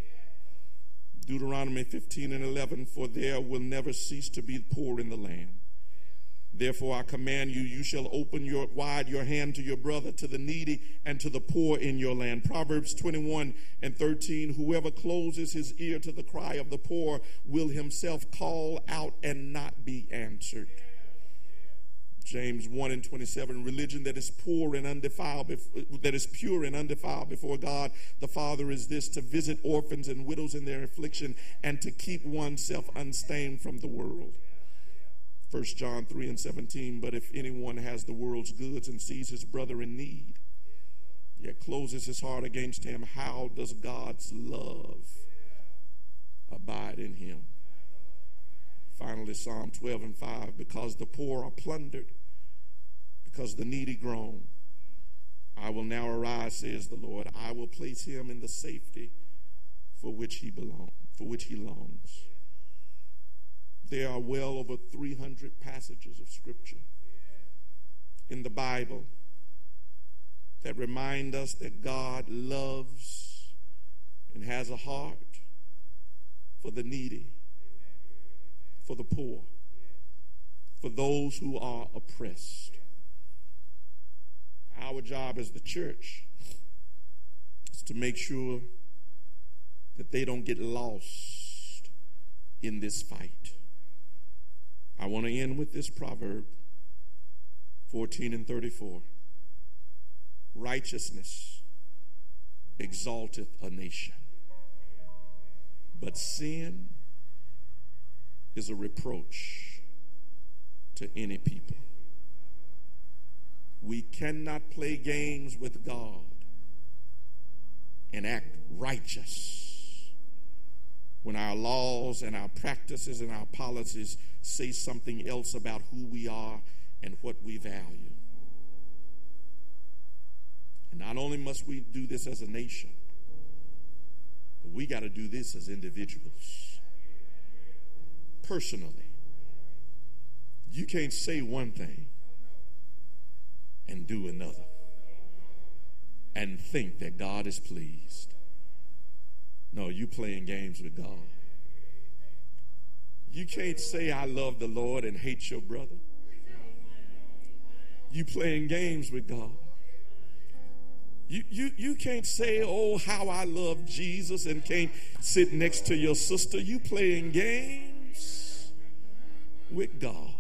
Deuteronomy 15 and 11 For there will never cease to be poor in the land Therefore, I command you, you shall open your wide your hand to your brother, to the needy, and to the poor in your land. Proverbs 21 and 13 Whoever closes his ear to the cry of the poor will himself call out and not be answered. James 1 and 27 Religion that is poor and undefiled, that is pure and undefiled before God the Father is this to visit orphans and widows in their affliction and to keep oneself unstained from the world. 1 John 3 and 17, but if anyone has the world's goods and sees his brother in need, yet closes his heart against him, how does God's love abide in him? Finally, Psalm 12 and 5, because the poor are plundered, because the needy groan, I will now arise, says the Lord. I will place him in the safety for which he belongs, for which he longs. There are well over 300 passages of Scripture in the Bible that remind us that God loves and has a heart for the needy, for the poor, for those who are oppressed. Our job as the church is to make sure that they don't get lost in this fight. I want to end with this proverb 14 and 34. Righteousness exalteth a nation, but sin is a reproach to any people. We cannot play games with God and act righteous when our laws and our practices and our policies say something else about who we are and what we value. And not only must we do this as a nation, but we got to do this as individuals. Personally. You can't say one thing and do another and think that God is pleased. No, you playing games with God. You can't say, I love the Lord and hate your brother. You playing games with God. You, you, you can't say, oh, how I love Jesus and can't sit next to your sister. You playing games with God.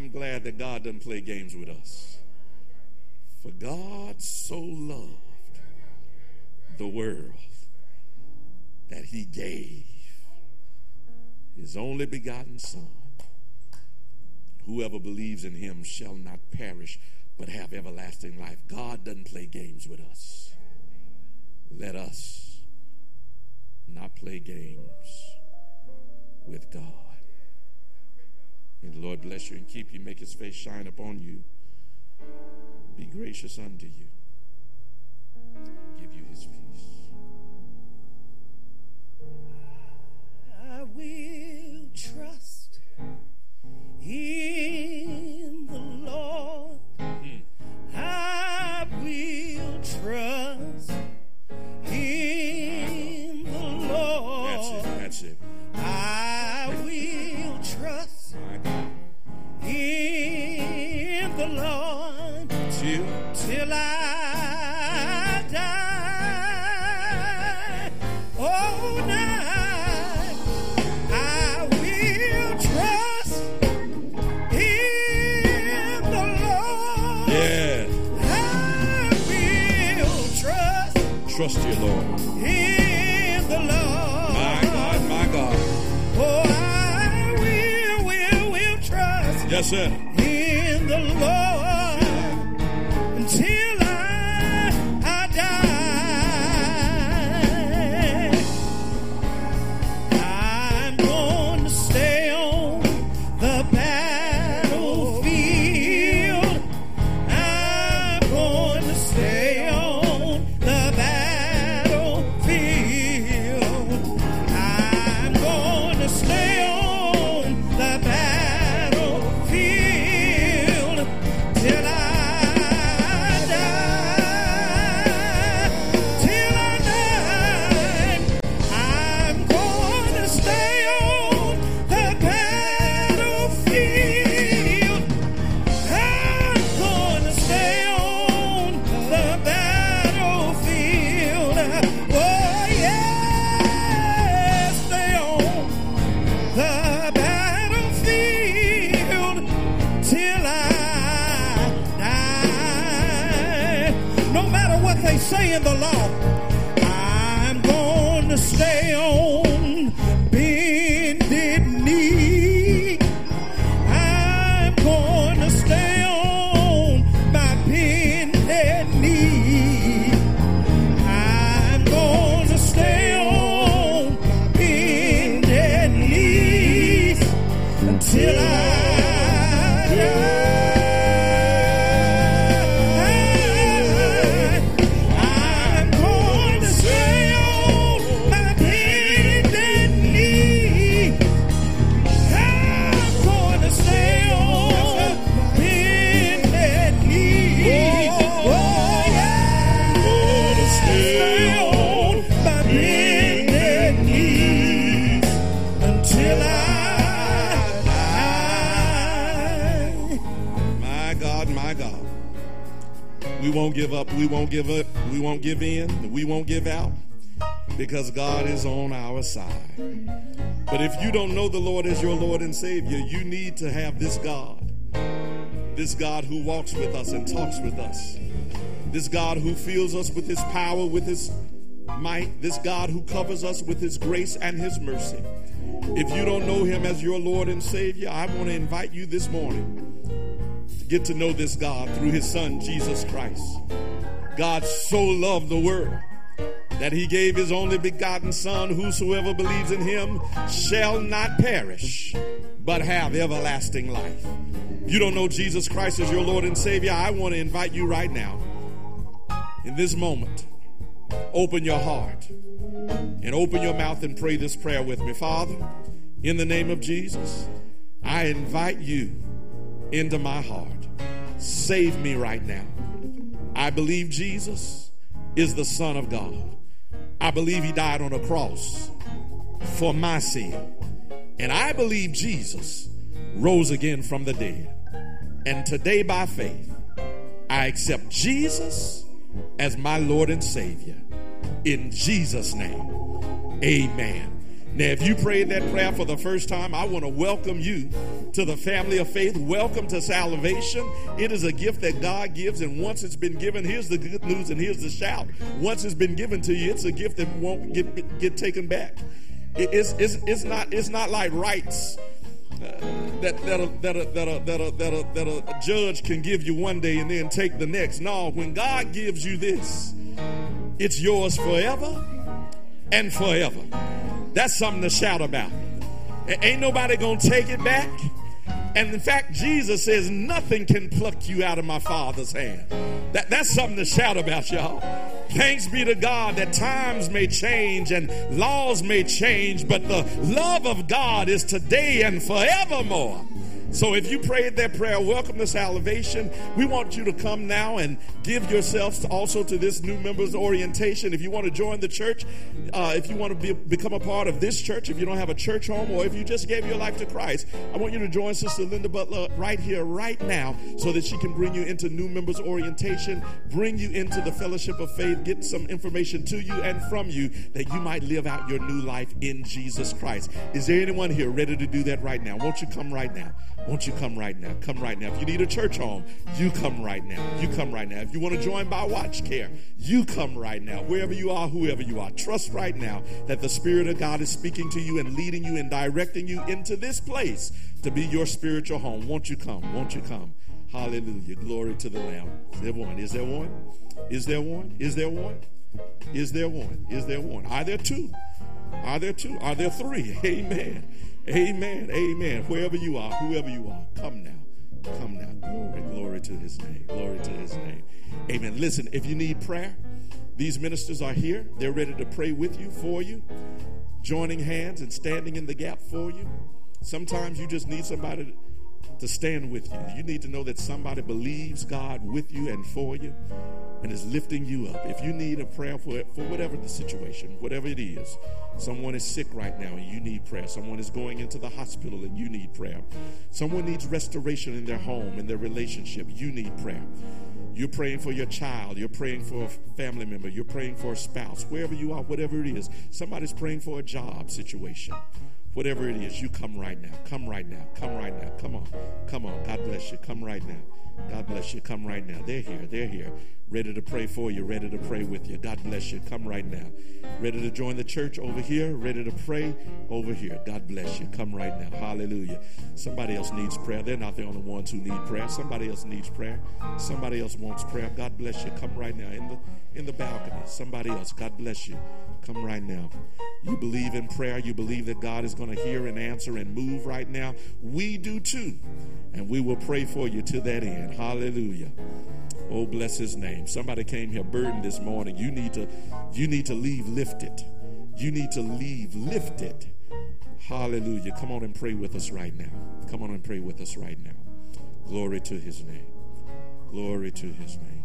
I'm glad that God doesn't play games with us. For God so loved the world that he gave his only begotten Son. Whoever believes in him shall not perish, but have everlasting life. God doesn't play games with us. Let us not play games with God. May the Lord bless you and keep you, make his face shine upon you, be gracious unto you, give you his peace. I will trust in the Lord. I will trust in the Lord. That's it. That's it. The Lord Till till I die. Oh, night I will trust in the Lord. yeah, I will trust trust you, Lord. in the Lord. My God, my God. Oh, I will, will, will trust Yes, sir. Give up. We won't give in. We won't give out because God is on our side. But if you don't know the Lord as your Lord and Savior, you need to have this God. This God who walks with us and talks with us. This God who fills us with his power, with his might. This God who covers us with his grace and his mercy. If you don't know him as your Lord and Savior, I want to invite you this morning to get to know this God through his son, Jesus Christ. God so loved the world that he gave his only begotten son whosoever believes in him shall not perish but have everlasting life. You don't know jesus christ as your lord and savior. I want to invite you right now in this moment open your heart and open your mouth and pray this prayer with me. Father in the name of jesus i invite you into my heart. Save me right now i believe jesus is the son of god I believe he died on a cross for my sin. And I believe Jesus rose again from the dead. And today, by faith, I accept Jesus as my Lord and Savior. In Jesus' name, amen. Now, if you prayed that prayer for the first time, I want to welcome you to the family of faith. Welcome to salvation. It is a gift that God gives, and once it's been given, here's the good news and here's the shout. Once it's been given to you, it's a gift that won't get, get taken back. It's, it's, it's, not, it's not like rights uh, that, that, that, a, that, a, that, a, that a judge can give you one day and then take the next. No, when God gives you this, it's yours forever and forever. That's something to shout about. Ain't nobody gonna take it back. And in fact, Jesus says nothing can pluck you out of my Father's hand. That, that's something to shout about, y'all. Thanks be to God that times may change and laws may change, but the love of God is today and forevermore. So if you prayed that prayer, welcome to salvation. We want you to come now and give yourselves also to this new members orientation. If you want to join the church, uh, if you want to be, become a part of this church, if you don't have a church home, or if you just gave your life to Christ, I want you to join Sister Linda Butler right here, right now, so that she can bring you into new members orientation, bring you into the fellowship of faith, get some information to you and from you that you might live out your new life in Jesus Christ. Is there anyone here ready to do that right now? Won't you come right now? Won't you come right now? Come right now. If you need a church home, you come right now. You come right now. If you want to join by watch care, you come right now. Wherever you are, whoever you are, trust right now that the Spirit of God is speaking to you and leading you and directing you into this place to be your spiritual home. Won't you come? Won't you come? Hallelujah. Glory to the Lamb. Is there one? Is there one? Is there one? Is there one? Is there one? Is there one? Are there two? Are there two? Are there three? Amen. Amen. Amen. Wherever you are, whoever you are, come now. Come now. Glory, glory to his name. Glory to his name. Amen. Listen, if you need prayer, these ministers are here. They're ready to pray with you, for you, joining hands and standing in the gap for you. Sometimes you just need somebody to stand with you. You need to know that somebody believes God with you and for you and is lifting you up. If you need a prayer for, for whatever the situation, whatever it is, someone is sick right now and you need prayer. Someone is going into the hospital and you need prayer. Someone needs restoration in their home, in their relationship. You need prayer. You're praying for your child. You're praying for a family member. You're praying for a spouse. Wherever you are, whatever it is, somebody's praying for a job situation. Whatever it is, you come right now. Come right now. Come right now. Come on. Come on. God bless you. Come right now. God bless you. Come right now. They're here. They're here. Ready to pray for you. Ready to pray with you. God bless you. Come right now. Ready to join the church over here. Ready to pray over here. God bless you. Come right now. Hallelujah. Somebody else needs prayer. They're not the only ones who need prayer. Somebody else needs prayer. Somebody else wants prayer. God bless you. Come right now in the in the balcony. Somebody else. God bless you. Come right now. You believe in prayer. You believe that God is going to hear and answer and move right now. We do too. And we will pray for you to that end. Hallelujah. Oh, bless his name. Somebody came here burdened this morning. You need to you need to leave lifted. You need to leave lifted. Hallelujah. Come on and pray with us right now. Come on and pray with us right now. Glory to his name. Glory to his name.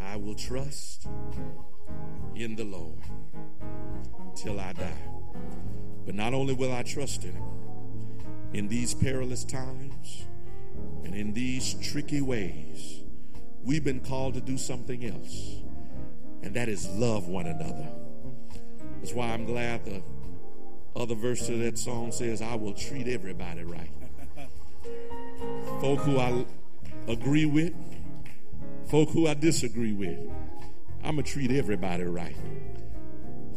I will trust in the Lord till I die. But not only will I trust in him in these perilous times and in these tricky ways, we've been called to do something else, and that is love one another. That's why I'm glad the other verse of that song says, I will treat everybody right. Folk who I agree with, folk who I disagree with, I'm going to treat everybody right.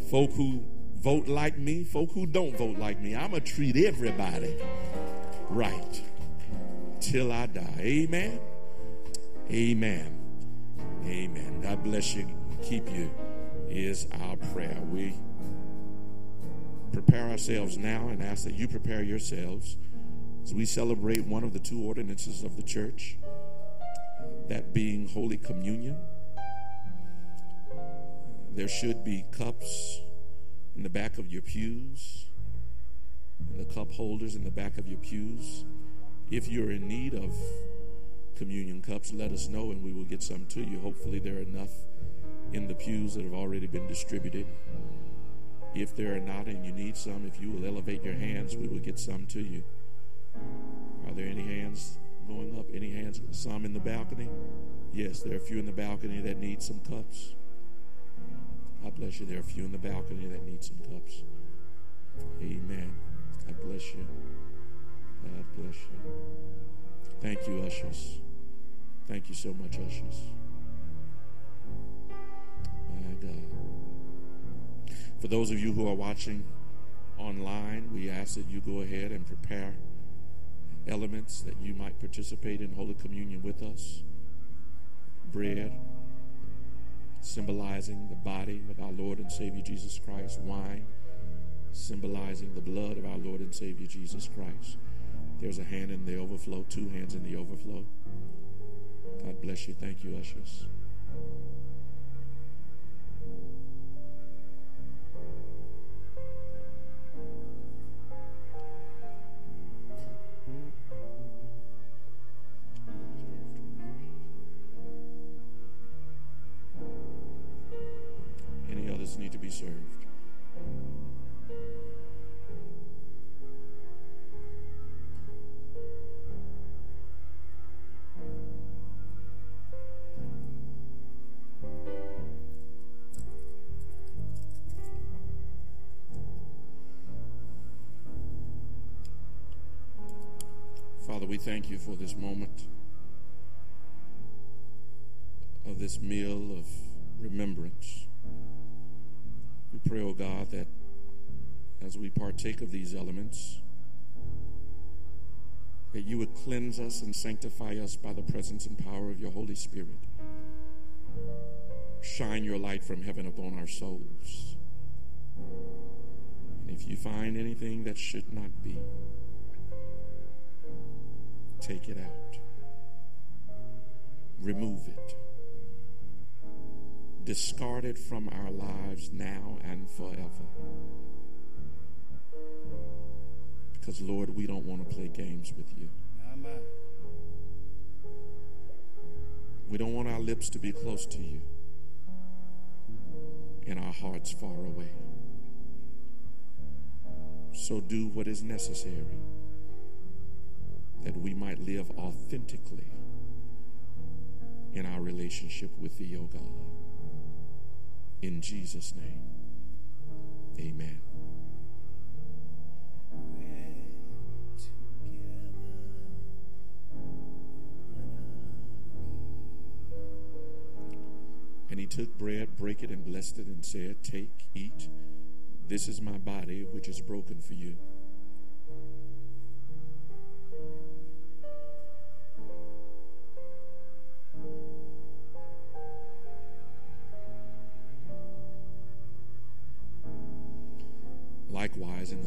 Folk who vote like me, folk who don't vote like me, I'm going to treat everybody right till I die. Amen. Amen. Amen. God bless you. Keep you is our prayer. We prepare ourselves now and ask that you prepare yourselves as we celebrate one of the two ordinances of the church, that being Holy Communion. There should be cups in the back of your pews, and the cup holders in the back of your pews. If you're in need of communion cups, let us know and we will get some to you. Hopefully, there are enough in the pews that have already been distributed. If there are not and you need some, if you will elevate your hands, we will get some to you. Are there any hands going up? Any hands? Some in the balcony? Yes, there are a few in the balcony that need some cups. God bless you. There are a few in the balcony that need some cups. Amen. God bless you. God bless you. Thank you, ushers. Thank you so much, ushers. My God. For those of you who are watching online, we ask that you go ahead and prepare elements that you might participate in Holy Communion with us. Bread, symbolizing the body of our Lord and Savior Jesus Christ. Wine, symbolizing the blood of our Lord and Savior Jesus Christ. There's a hand in the overflow, two hands in the overflow. God bless you. Thank you, ushers. Any others need to be served? Thank you for this moment of this meal of remembrance. We pray, O God, that as we partake of these elements, that you would cleanse us and sanctify us by the presence and power of your Holy Spirit. Shine your light from heaven upon our souls. And if you find anything that should not be, take it out. Remove it. Discard it from our lives now and forever. Because, Lord, we don't want to play games with you. Amen. We don't want our lips to be close to you and our hearts far away. So do what is necessary that we might live authentically in our relationship with thee, O God. In Jesus' name, amen. And he took bread, brake it, and blessed it, and said, Take, eat. This is my body, which is broken for you.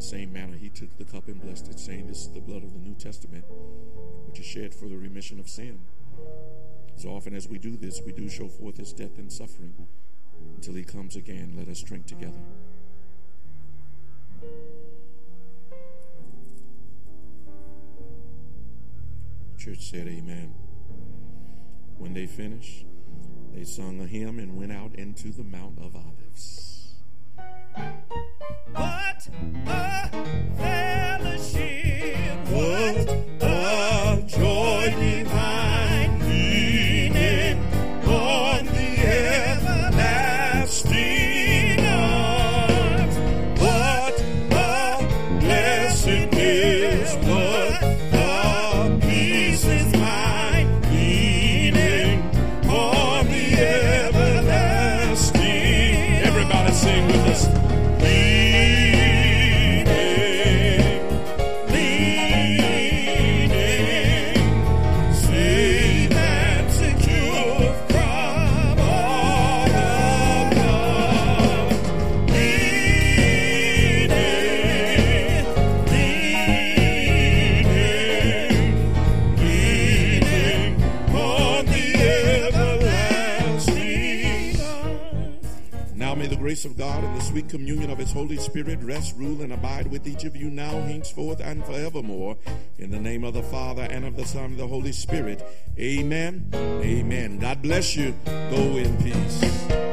Same manner, he took the cup and blessed it, saying, This is the blood of the New Testament, which is shed for the remission of sin. As often as we do this, we do show forth his death and suffering until he comes again. Let us drink together. The Church said, Amen. When they finished, they sung a hymn and went out into the Mount of Olives. What a communion of his Holy Spirit rest, rule, and abide with each of you now, henceforth, and forevermore. In the name of the Father, and of the Son, and the Holy Spirit. Amen. Amen. God bless you. Go in peace.